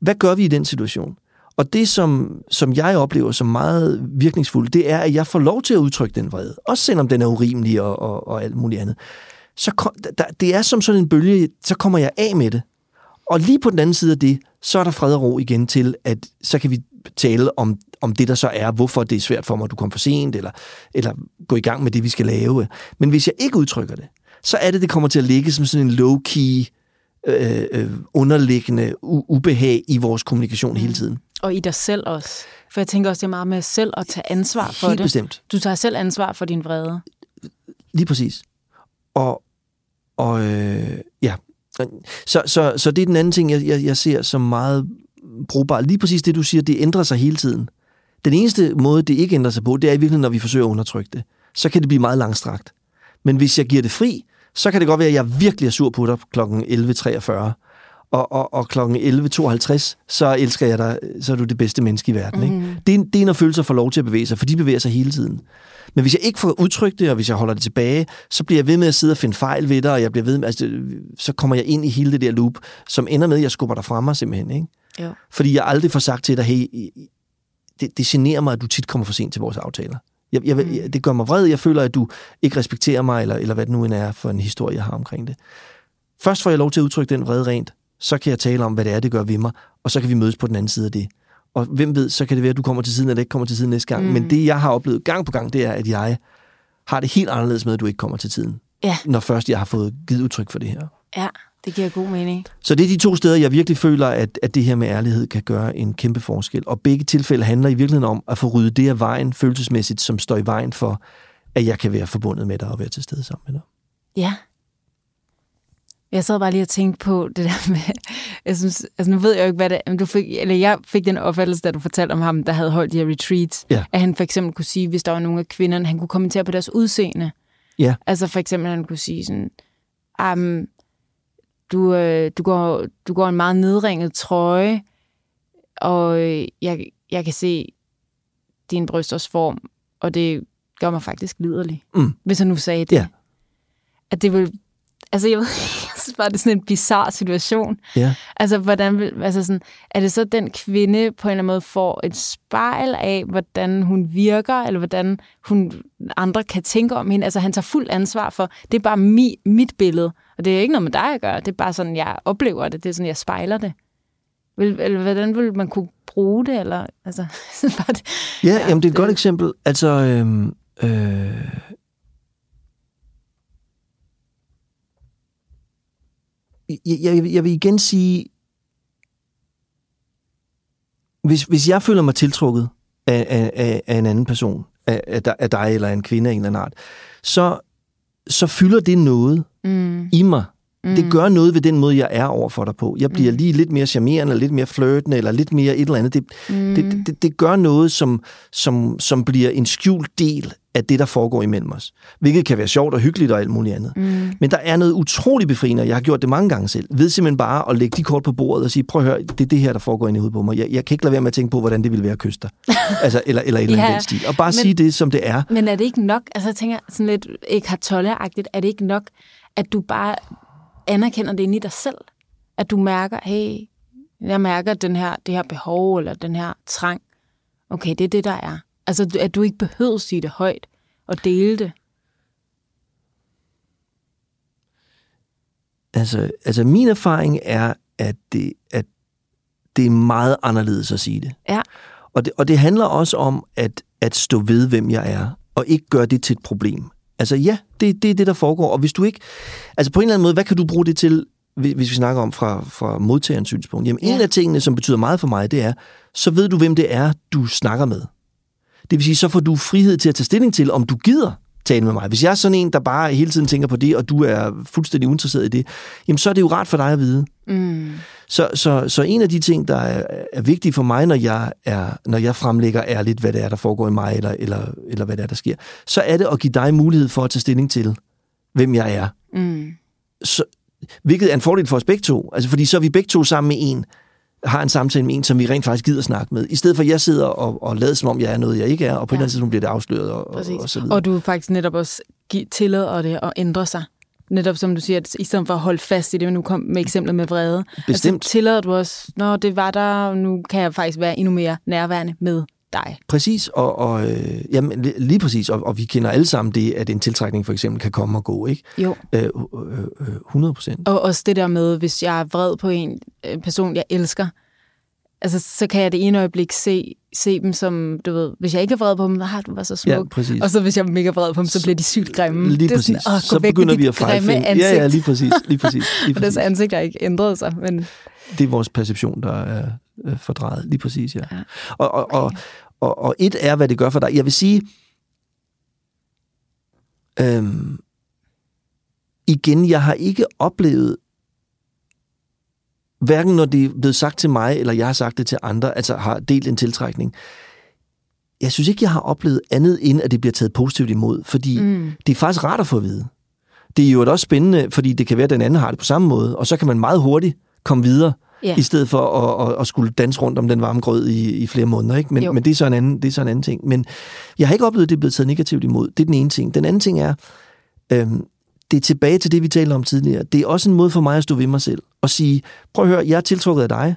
Hvad gør vi i den situation? Og det, som, som jeg oplever som meget virkningsfuldt, det er, at jeg får lov til at udtrykke den vrede. Også selvom den er urimelig og, og, og alt muligt andet. Så kom, der, det er som sådan en bølge, så kommer jeg af med det. Og lige på den anden side af det, så er der fred og ro igen til, at så kan vi tale om, om det, der så er, hvorfor det er svært for mig, at du kom for sent, eller, eller gå i gang med det, vi skal lave. Men hvis jeg ikke udtrykker det, så er det, det kommer til at ligge som sådan en low-key, øh, øh, underliggende ubehag i vores kommunikation hele tiden. Og i dig selv også. For jeg tænker også, det er meget med selv at tage ansvar for Helt det. bestemt. Du tager selv ansvar for din vrede. Lige præcis. Og, og øh, ja, så, så, så det er den anden ting, jeg, jeg, jeg ser som meget brugbar. Lige præcis det, du siger, det ændrer sig hele tiden. Den eneste måde, det ikke ændrer sig på, det er i virkeligheden, når vi forsøger at undertrykke det. Så kan det blive meget langstrakt. Men hvis jeg giver det fri, så kan det godt være, at jeg virkelig er sur på dig kl. 11.43, og, og, og kl. 11.52, så elsker jeg dig, så er du det bedste menneske i verden. Ikke? Mhm. Det, er, det er, når følelser får lov til at bevæge sig, for de bevæger sig hele tiden. Men hvis jeg ikke får udtrykt det, og hvis jeg holder det tilbage, så bliver jeg ved med at sidde og finde fejl ved dig, og jeg bliver ved med, altså, så kommer jeg ind i hele det der loop, som ender med, at jeg skubber dig fra mig simpelthen. Ikke? Jo. Fordi jeg aldrig får sagt til dig, hey, det, det generer mig, at du tit kommer for sent til vores aftaler. Jeg, jeg, Mm. jeg, det gør mig vred, jeg føler, at du ikke respekterer mig, eller, eller hvad det nu end er for en historie, jeg har omkring det. Først får jeg lov til at udtrykke den vrede rent, så kan jeg tale om, hvad det er, det gør ved mig, og så kan vi mødes på den anden side af det. Og hvem ved, så kan det være, at du kommer til siden, eller ikke kommer til tiden næste gang. Mm. Mm. Men det, jeg har oplevet gang på gang, det er, at jeg har det helt anderledes med, at du ikke kommer til tiden. Ja. Når først jeg har fået givet udtryk for det her. Ja, det giver god mening. Så det er de to steder, jeg virkelig føler, at, at det her med ærlighed kan gøre en kæmpe forskel. Og begge tilfælde handler i virkeligheden om at få ryddet det af vejen følelsesmæssigt, som står i vejen for, at jeg kan være forbundet med dig og være til stede sammen med dig. Ja. Jeg sad bare lige og tænkte på det der med, jeg synes, altså nu ved jeg jo ikke, hvad det er, du fik, eller jeg fik den opfattelse, da du fortalte om ham, der havde holdt de her retreats, Ja. at han for eksempel kunne sige, hvis der var nogle af kvinderne, han kunne kommentere på deres udseende. Ja. Altså for eksempel, han kunne sige sådan, um, du, øh, du, går, du går en meget nedringet trøje, og øh, jeg, jeg kan se din brysters form, og det gør mig faktisk liderlig. Mm. Hvis han nu sagde det. Ja. At det vil... Altså, jeg, ved, jeg synes bare, det er sådan en bizarre situation. Ja. Altså, hvordan vil, altså sådan, er det så, den kvinde på en eller anden måde får et spejl af, hvordan hun virker, eller hvordan hun, andre kan tænke om hende? Altså, han tager fuld ansvar for, det er bare mi, mit billede, og det er ikke noget med dig at gøre, det er bare sådan, jeg oplever det, det er sådan, jeg spejler det. Vil, eller hvordan vil man kunne bruge det, eller, altså, bare, det, Ja, Ja, ja jamen det er et det- godt eksempel. Altså, øhm, øh, jeg, jeg, jeg vil igen sige, hvis, hvis jeg føler mig tiltrukket af, af, af, af en anden person, af, af, dig- af dig eller en kvinde af en eller anden art, så, så fylder det noget mm, i mig. mm, Det gør noget ved den måde, jeg er over for dig på. Jeg bliver Mm. lige lidt mere charmerende, eller lidt mere flirtende, eller lidt mere et eller andet. Det, mm, det, det, det gør noget, som, som, som bliver en skjult del af det, der foregår imellem os. Hvilket kan være sjovt og hyggeligt og alt muligt andet. mm, Men der er noget utrolig befriende, og jeg har gjort det mange gange selv, ved simpelthen bare at lægge de kort på bordet og sige, prøv at høre, det er det her, der foregår inde i hovedet på mig. Jeg, jeg kan ikke lade være med at tænke på, hvordan det ville være at kysse dig. altså, eller, eller et eller andet Ja, stil. Og bare men- sige det, som det er. Men er det ikke nok, altså jeg tænker sådan lidt ikke har agtigt er det ikke nok, at du bare anerkender det inde i dig selv? At du mærker, hey, jeg mærker den her, det her behov, eller den her trang. Okay, det er det, der er. Altså, at du ikke behøver at sige det højt og dele det. Altså, altså min erfaring er, at det, at det er meget anderledes at sige det. Ja. Og det, og det handler også om at, at stå ved, hvem jeg er, og ikke gøre det til et problem. Altså ja, det, det er det, der foregår. Og hvis du ikke... Altså på en eller anden måde, hvad kan du bruge det til, hvis vi snakker om fra, fra modtagerens synspunkt? Jamen en Ja. af tingene, som betyder meget for mig, det er, så ved du, hvem det er, du snakker med. Det vil sige, så får du frihed til at tage stilling til, om du gider tale med mig. Hvis jeg er sådan en, der bare hele tiden tænker på det, og du er fuldstændig uinteresseret i det, jamen så er det jo rart for dig at vide. Mm. Så, så, så en af de ting, der er, er vigtige for mig, når jeg, er, når jeg fremlægger ærligt, hvad det er, der foregår i mig, eller, eller, eller hvad det er, der sker, så er det at give dig mulighed for at tage stilling til, hvem jeg er. Mm. Så, hvilket er en fordel for os begge to. Altså, fordi så er vi begge to sammen med en, har en samtale med en, som vi rent faktisk gider snakke med. I stedet for, at jeg sidder og, og lader som om, jeg er noget, jeg ikke er, og på ja. et eller andet tidspunkt bliver det afsløret, og, og, Præcis. og så videre. Og du faktisk netop også tillader det at ændre sig. Netop som du siger, at i stedet for at holde fast i det, men nu kom med eksemplet med vrede. Bestemt. Altså, tillader du også, når det var der, nu kan jeg faktisk være endnu mere nærværende med dig. Præcis, og, og øh, jamen, li- lige præcis, og, og vi kender alle sammen det, at en tiltrækning for eksempel kan komme og gå, ikke? Jo. Øh, øh, øh, 100 procent. Og også det der med, hvis jeg er vred på en en person, jeg elsker, altså, så kan jeg det ene øjeblik se, se dem som, du ved, hvis jeg ikke er vred på dem, ah, du var så smuk. Ja, præcis. og så hvis jeg er mega vred på dem, så bliver de sygt grimme. Lige det er præcis. Sådan, så begynder vi at ansigt. Ja, ja, lige præcis. Lige præcis, lige Og deres præcis. ansigt har ikke ændret sig, men Det er vores perception, der er øh, fordrejet. Lige præcis, ja. Ja. Og, og, og, og, og et er, hvad det gør for dig. Jeg vil sige, øhm, igen, jeg har ikke oplevet, hverken når det er blevet sagt til mig, eller jeg har sagt det til andre, altså har delt en tiltrækning. Jeg synes ikke, jeg har oplevet andet, end at det bliver taget positivt imod, fordi mm, det er faktisk rart at få at vide. Det er jo også spændende, fordi det kan være, at den anden har det på samme måde, og så kan man meget hurtigt komme videre, Ja. i stedet for at, at, at skulle danse rundt om den varme grød i, i flere måneder. Ikke? Jo. Men, men det, er så en anden, det er så en anden ting. Men jeg har ikke oplevet, at det er blevet taget negativt imod. Det er den ene ting. Den anden ting er, øhm, det er tilbage til det, vi talte om tidligere. Det er også en måde for mig at stå ved mig selv og sige, prøv at høre, jeg er tiltrukket af dig,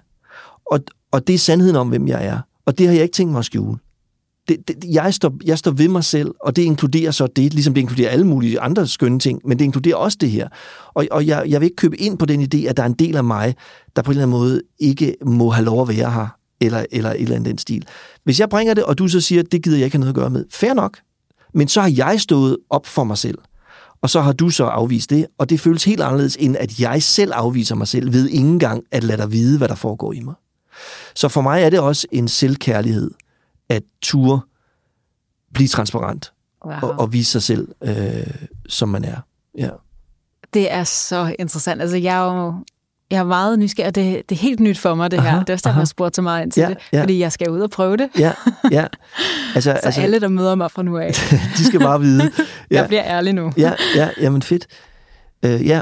og, og det er sandheden om, hvem jeg er. Og det har jeg ikke tænkt mig at skjule. Det, det, jeg, står, jeg står ved mig selv, og det inkluderer så det, ligesom det inkluderer alle mulige andre skønne ting, men det inkluderer også det her. Og, og jeg, jeg vil ikke købe ind på den idé, at der er en del af mig, der på en eller anden måde ikke må have lov at være her, eller, eller et eller andet den stil. Hvis jeg bringer det, og du så siger, at det gider jeg ikke have noget at gøre med, fair nok. Men så har jeg stået op for mig selv, og så har du så afvist det, og det føles helt anderledes, end at jeg selv afviser mig selv, ved ingen engang at lade dig vide, hvad der foregår i mig. Så for mig er det også en selvkærlighed, at ture blive transparent Wow. og, og vise sig selv, øh, som man er. Ja. Det er så interessant. Altså, jeg er jo jeg er meget nysgerrig. Det, det er helt nyt for mig, det her. Aha, det er også derfor, jeg spurgte så meget ind til Ja, det. ja. Fordi jeg skal ud og prøve det. Ja, ja. Altså, Så altså, alle, der møder mig fra nu af, de skal bare vide. Ja. jeg bliver ærlig nu. Ja, ja, jamen fedt. Øh, ja,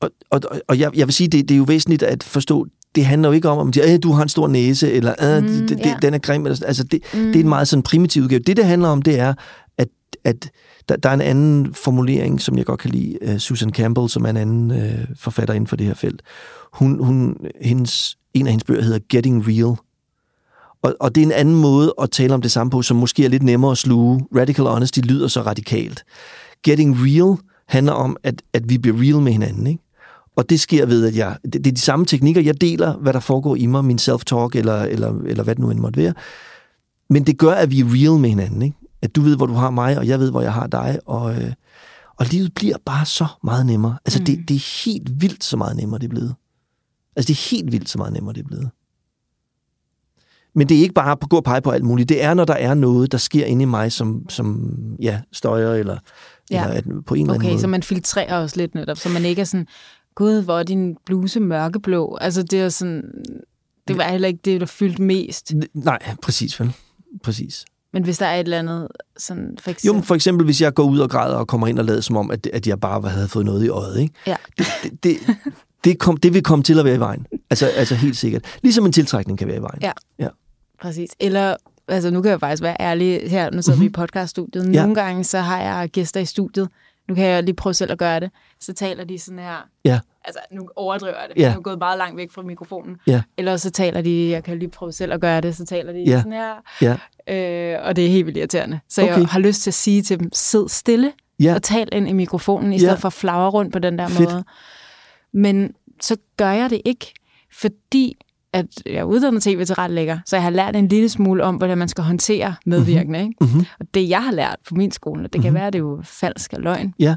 og, og, og jeg, jeg vil sige, det, det er jo væsentligt at forstå, det handler jo ikke om, om de, øh, du har en stor næse, eller øh, Mm, det, det, den er grim. Eller, sådan. altså, det, mm. det er en meget sådan primitiv udgave. Det, det handler om, det er, at, at der, der er en anden formulering, som jeg godt kan lide. Uh, Susan Campbell, som er en anden uh, forfatter inden for det her felt. Hun, hun, hendes, en af hendes bøger hedder Getting Real. Og, og det er en anden måde at tale om det samme på, som måske er lidt nemmere at sluge. Radical honesty lyder så radikalt. Getting real handler om, at, at vi bliver real med hinanden. Ikke? Og det sker ved, at jeg... Det, det er de samme teknikker. Jeg deler, hvad der foregår i mig, min self-talk, eller, eller, eller hvad det nu end måtte være. Men det gør, at vi er real med hinanden. Ikke? At du ved, hvor du har mig, og jeg ved, hvor jeg har dig. Og, øh, og livet bliver bare så meget nemmere. Altså, mm. det, det er helt vildt så meget nemmere, det er blevet. Altså, det er helt vildt så meget nemmere, det er blevet. Men det er ikke bare at gå og pege på alt muligt. Det er, når der er noget, der sker inde i mig, som, som ja, støjer, eller, Ja. eller at, på en eller anden Okay, måde. så man filtrerer også lidt netop, så man ikke er sådan, gud, hvor er din bluse mørkeblå? Altså, det er sådan, det var heller ikke det, der fyldte mest. Nej, præcis vel. Præcis. Men hvis der er et eller andet, sådan for Jo, eksempel... men for eksempel, hvis jeg går ud og græder og kommer ind og lader som om, at, at jeg bare havde fået noget i øjet. Ikke? Ja. Det, det, det, det, kom, det vil komme til at være i vejen. Altså, altså helt sikkert. Ligesom en tiltrækning kan være i vejen. Ja. ja. Præcis. Eller, altså nu kan jeg faktisk være ærlig her, nu sidder mm-hmm. vi i podcaststudiet. Nogle Ja. gange, så har jeg gæster i studiet. Nu kan jeg lige prøve selv at gøre det. Så taler de sådan her. Ja. Altså, nu overdriver jeg det. Ja. Jeg er gået meget langt væk fra mikrofonen. Ja. Eller så taler de, jeg kan lige prøve selv at gøre det, så taler de Ja. sådan her. Ja. Øh, og det er helt vildt irriterende. Så okay. Jeg har lyst til at sige til dem, sid stille Ja. og tal ind i mikrofonen, i Ja. stedet for at flagre rundt på den der Fedt. måde. Men så gør jeg det ikke, fordi at jeg er uddannet tv-tilrettelægger, så jeg har lært en lille smule om, hvordan man skal håndtere medvirkende. Ikke? Mm-hmm. Og det, jeg har lært på min skole, og det kan være, det er jo falsk og løgn, Ja.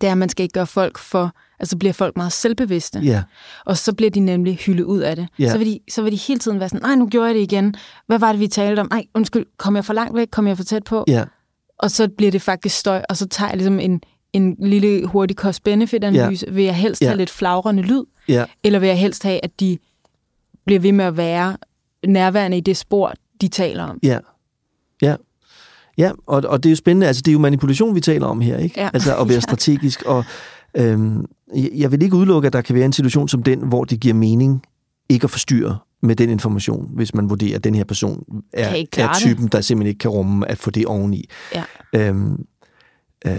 det er, at man skal ikke gøre folk for, altså bliver folk meget selvbevidste. Ja. Og så bliver de nemlig hyldet ud af det. Ja. Så, vil de, så vil de hele tiden være sådan, nej, nu gjorde jeg det igen. Hvad var det, vi talte om? Nej, undskyld, kom jeg for langt væk? Kom jeg for tæt på? Ja. Og så bliver det faktisk støj, og så tager jeg ligesom en, en lille hurtig cost-benefit-analyse. Vil jeg helst Ja. have lidt flagrende lyd, Ja. eller vil jeg helst have, at de bliver ved med at være nærværende i det spor, de taler om? Ja. Ja. Ja, og, og det er jo spændende. Altså, det er jo manipulation, vi taler om her, ikke? Ja. Altså at være strategisk. Og øhm, jeg- vil ikke udelukke, at der kan være en situation som den, hvor det giver mening ikke at forstyrre med den information, hvis man vurderer, at den her person er, er det. typen, der simpelthen ikke kan rumme at få det oveni. Ja. Øhm, øh,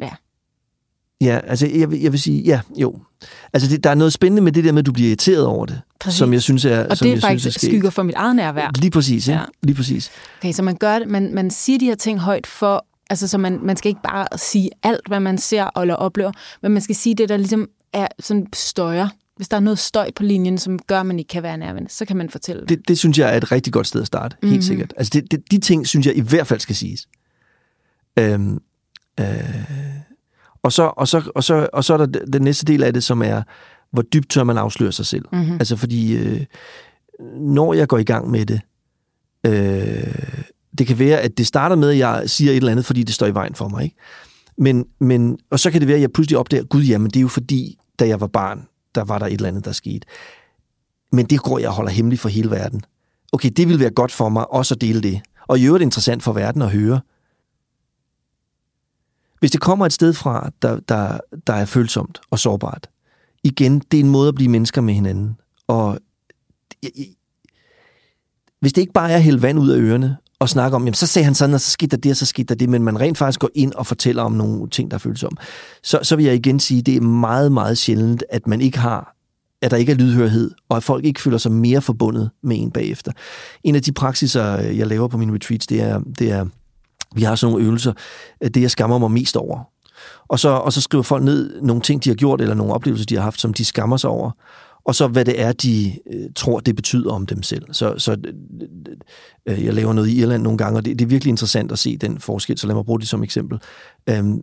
Ja. Ja, altså jeg vil, jeg vil sige, ja, jo. Altså det, der er noget spændende med det der med, at du bliver irriteret over det, Præcis. som jeg synes er og som det er faktisk synes er skygger for mit eget nærvær. Lige præcis, ja. Ja. Lige præcis. Okay, så man gør det, man, man siger de her ting højt for, altså så man, man skal ikke bare sige alt, hvad man ser eller oplever, men man skal sige det, der ligesom er sådan støjer. Hvis der er noget støj på linjen, som gør, at man ikke kan være nærværende, så kan man fortælle det. Det, synes jeg er et rigtig godt sted at starte, helt Mhm. sikkert. Altså det, det, de ting, synes jeg i hvert fald skal siges. Øhm, øh, og, så, og, så, og, så, og så er der den- næste del af det, som er, hvor dybt tør man afsløre sig selv. Mm-hmm. Altså fordi, øh, når jeg går i gang med det, øh, det kan være, at det starter med, at jeg siger et eller andet, fordi det står i vejen for mig. Ikke? Men, men, og så kan det være, at jeg pludselig opdager, gud jamen, det er jo fordi, da jeg var barn, der var der et eller andet, der skete. Men det går jeg holder hemmeligt for hele verden. Okay, det vil være godt for mig også at dele det. Og i øvrigt interessant for verden at høre. Hvis det kommer et sted fra, der, der, der er følsomt og sårbart, igen, det er en måde at blive mennesker med hinanden. Og hvis det ikke bare er at hælde vand ud af ørerne og snakke om, jamen så sagde han sådan, og så skete der det, og så skete der det, men man rent faktisk går ind og fortæller om nogle ting, der føles om, så, så vil jeg igen sige, det er meget, meget sjældent, at man ikke har at der ikke er lydhørhed, og at folk ikke føler sig mere forbundet med en bagefter. En af de praksiser, øh, jeg laver på mine retreats, det er, det er vi har sådan nogle øvelser, det jeg skammer mig mest over. Og så, og så skriver folk ned nogle ting, de har gjort, eller nogle oplevelser, de har haft, som de skammer sig over og så hvad det er, de øh, tror, det betyder om dem selv. Så, så øh, jeg laver noget i Irland nogle gange, og det, det er virkelig interessant at se den forskel, så lad mig bruge det som eksempel. Øhm,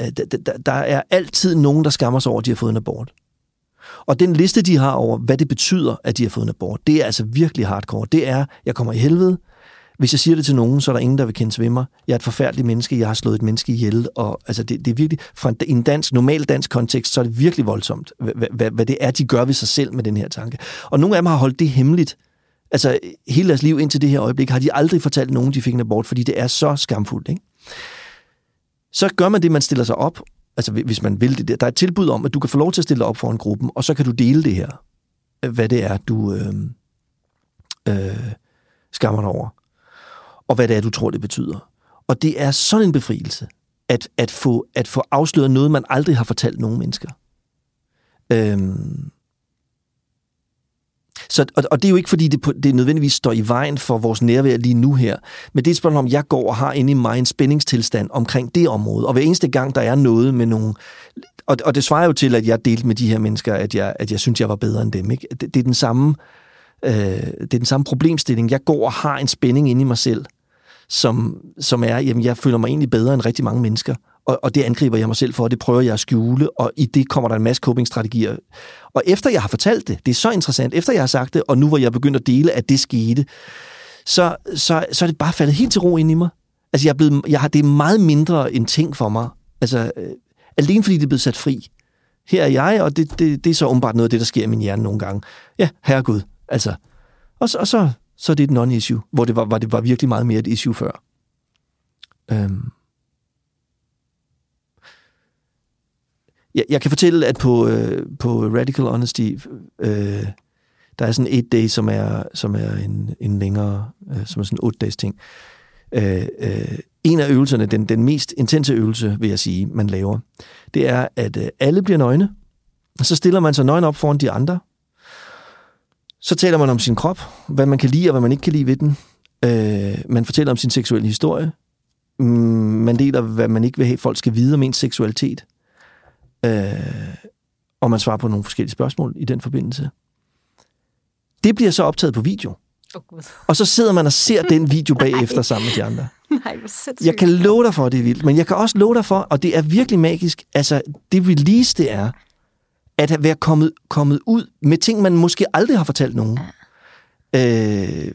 øh, der, der er altid nogen, der skammer sig over, at de har fået en abort. Og den liste, de har over, hvad det betyder, at de har fået en abort, det er altså virkelig hardcore. Det er, jeg kommer i helvede, hvis jeg siger det til nogen, så er der ingen, der vil kende mig. Jeg er et forfærdeligt menneske, jeg har slået et menneske ihjel, og altså, det, det er virkelig, fra en dansk, normal dansk kontekst, så er det virkelig voldsomt, hvad, hvad, hvad det er, de gør ved sig selv med den her tanke. Og nogle af dem har holdt det hemmeligt. Altså, hele deres liv indtil det her øjeblik, har de aldrig fortalt nogen, de fik en abort, fordi det er så skamfuldt, ikke? Så gør man det, man stiller sig op, altså hvis man vil det der. Der er et tilbud om, at du kan få lov til at stille dig op for en gruppen, og så kan du dele det her, hvad det er, du øh, øh, skammer dig over og hvad det er, du tror, det betyder. Og det er sådan en befrielse, at, at, få, at få afsløret noget, man aldrig har fortalt nogen mennesker. Øhm. Så, og, og det er jo ikke, fordi det, det nødvendigvis står i vejen for vores nærvær lige nu her, men det er et spørgsmål om, jeg går og har inde i mig en spændingstilstand omkring det område. Og hver eneste gang, der er noget med nogle... Og, og det svarer jo til, at jeg delte med de her mennesker, at jeg, at jeg synes, jeg var bedre end dem. Ikke? Det, det, er den samme, øh, det er den samme problemstilling. Jeg går og har en spænding inde i mig selv, som, som er, jamen jeg føler mig egentlig bedre end rigtig mange mennesker, og, og det angriber jeg mig selv for, og det prøver jeg at skjule, og i det kommer der en masse coping-strategier. Og efter jeg har fortalt det, det er så interessant, efter jeg har sagt det, og nu hvor jeg begyndt at dele, at det skete, så, så, så er det bare faldet helt til ro ind i mig. Altså jeg er blevet, jeg har, det er meget mindre en ting for mig. Altså, øh, alene fordi det er blevet sat fri. Her er jeg, og det, det, det er så åbenbart noget af det, der sker i min hjerne nogle gange. Ja, herregud. Altså, og, og så, så er det et non-issue, hvor det var, var, det var virkelig meget mere et issue før. Øhm. Jeg, jeg kan fortælle, at på, øh, på Radical Honesty, øh, der er sådan et day, som er, som er en, en længere, øh, som er sådan en otte dages ting. Øh, øh, en af øvelserne, den, den mest intense øvelse, vil jeg sige, man laver, det er, at øh, alle bliver nøgne, og så stiller man sig nøgen op foran de andre, så taler man om sin krop, hvad man kan lide og hvad man ikke kan lide ved den. Øh, man fortæller om sin seksuelle historie. Mm, man deler, hvad man ikke vil have, folk skal vide om ens seksualitet. Øh, og man svarer på nogle forskellige spørgsmål i den forbindelse. Det bliver så optaget på video. Oh, og så sidder man og ser den video bagefter sammen med de andre. Nej, hvor Jeg kan love dig for, at det er vildt, men jeg kan også love dig for, og det er virkelig magisk, altså det release, det er, at være kommet, kommet ud med ting, man måske aldrig har fortalt nogen. Ja. Øh,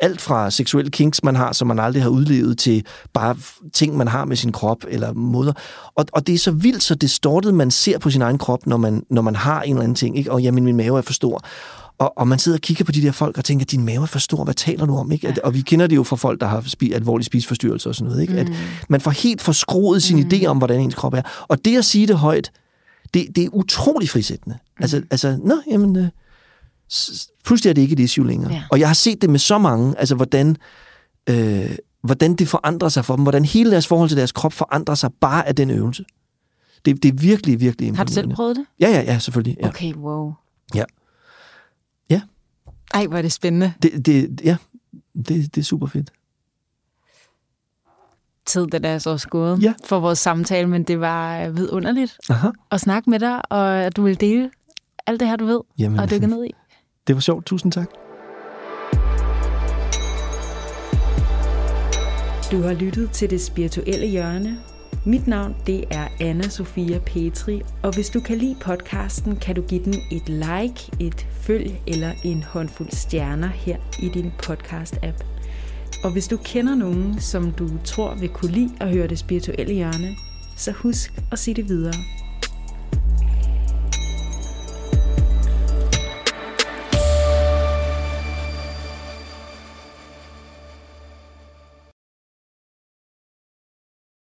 alt fra seksuelle kinks, man har, som man aldrig har udlevet, til bare ting, man har med sin krop eller måder. Og, og det er så vildt, så distortet, man ser på sin egen krop, når man, når man har en eller anden ting. Ikke? Og jamen, min mave er for stor. Og, og man sidder og kigger på de der folk og tænker, din mave er for stor, hvad taler du om? Ikke? Ja. Og vi kender det jo fra folk, der har spi, alvorlige spiseforstyrrelser og sådan noget. Ikke? Mm. At man får helt forskroet sin mm. idé om, hvordan ens krop er. Og det at sige det højt, det, det er utrolig frisættende. Mm. Altså, altså, nå, jamen, øh, pludselig er det ikke et issue længere. Ja. Og jeg har set det med så mange, altså hvordan, øh, hvordan det forandrer sig for dem, hvordan hele deres forhold til deres krop forandrer sig bare af den øvelse. Det, det er virkelig, virkelig imponerende. Har du selv prøvet det? Ja, ja, ja, selvfølgelig. Ja. Okay, wow. Ja. Ja. Ej, hvor er det spændende. Det, det, ja, det, det er super fedt tid, den er så også gået ja. for vores samtale, men det var vidunderligt Aha. at snakke med dig, og at du vil dele alt det her, du ved, Jamen, og dykke ned i. Det var sjovt. Tusind tak. Du har lyttet til Det Spirituelle Hjørne. Mit navn det er Anna Sofia Petri, og hvis du kan lide podcasten, kan du give den et like, et følg eller en håndfuld stjerner her i din podcast-app. Og hvis du kender nogen, som du tror vil kunne lide at høre det spirituelle hjørne, så husk at sige det videre.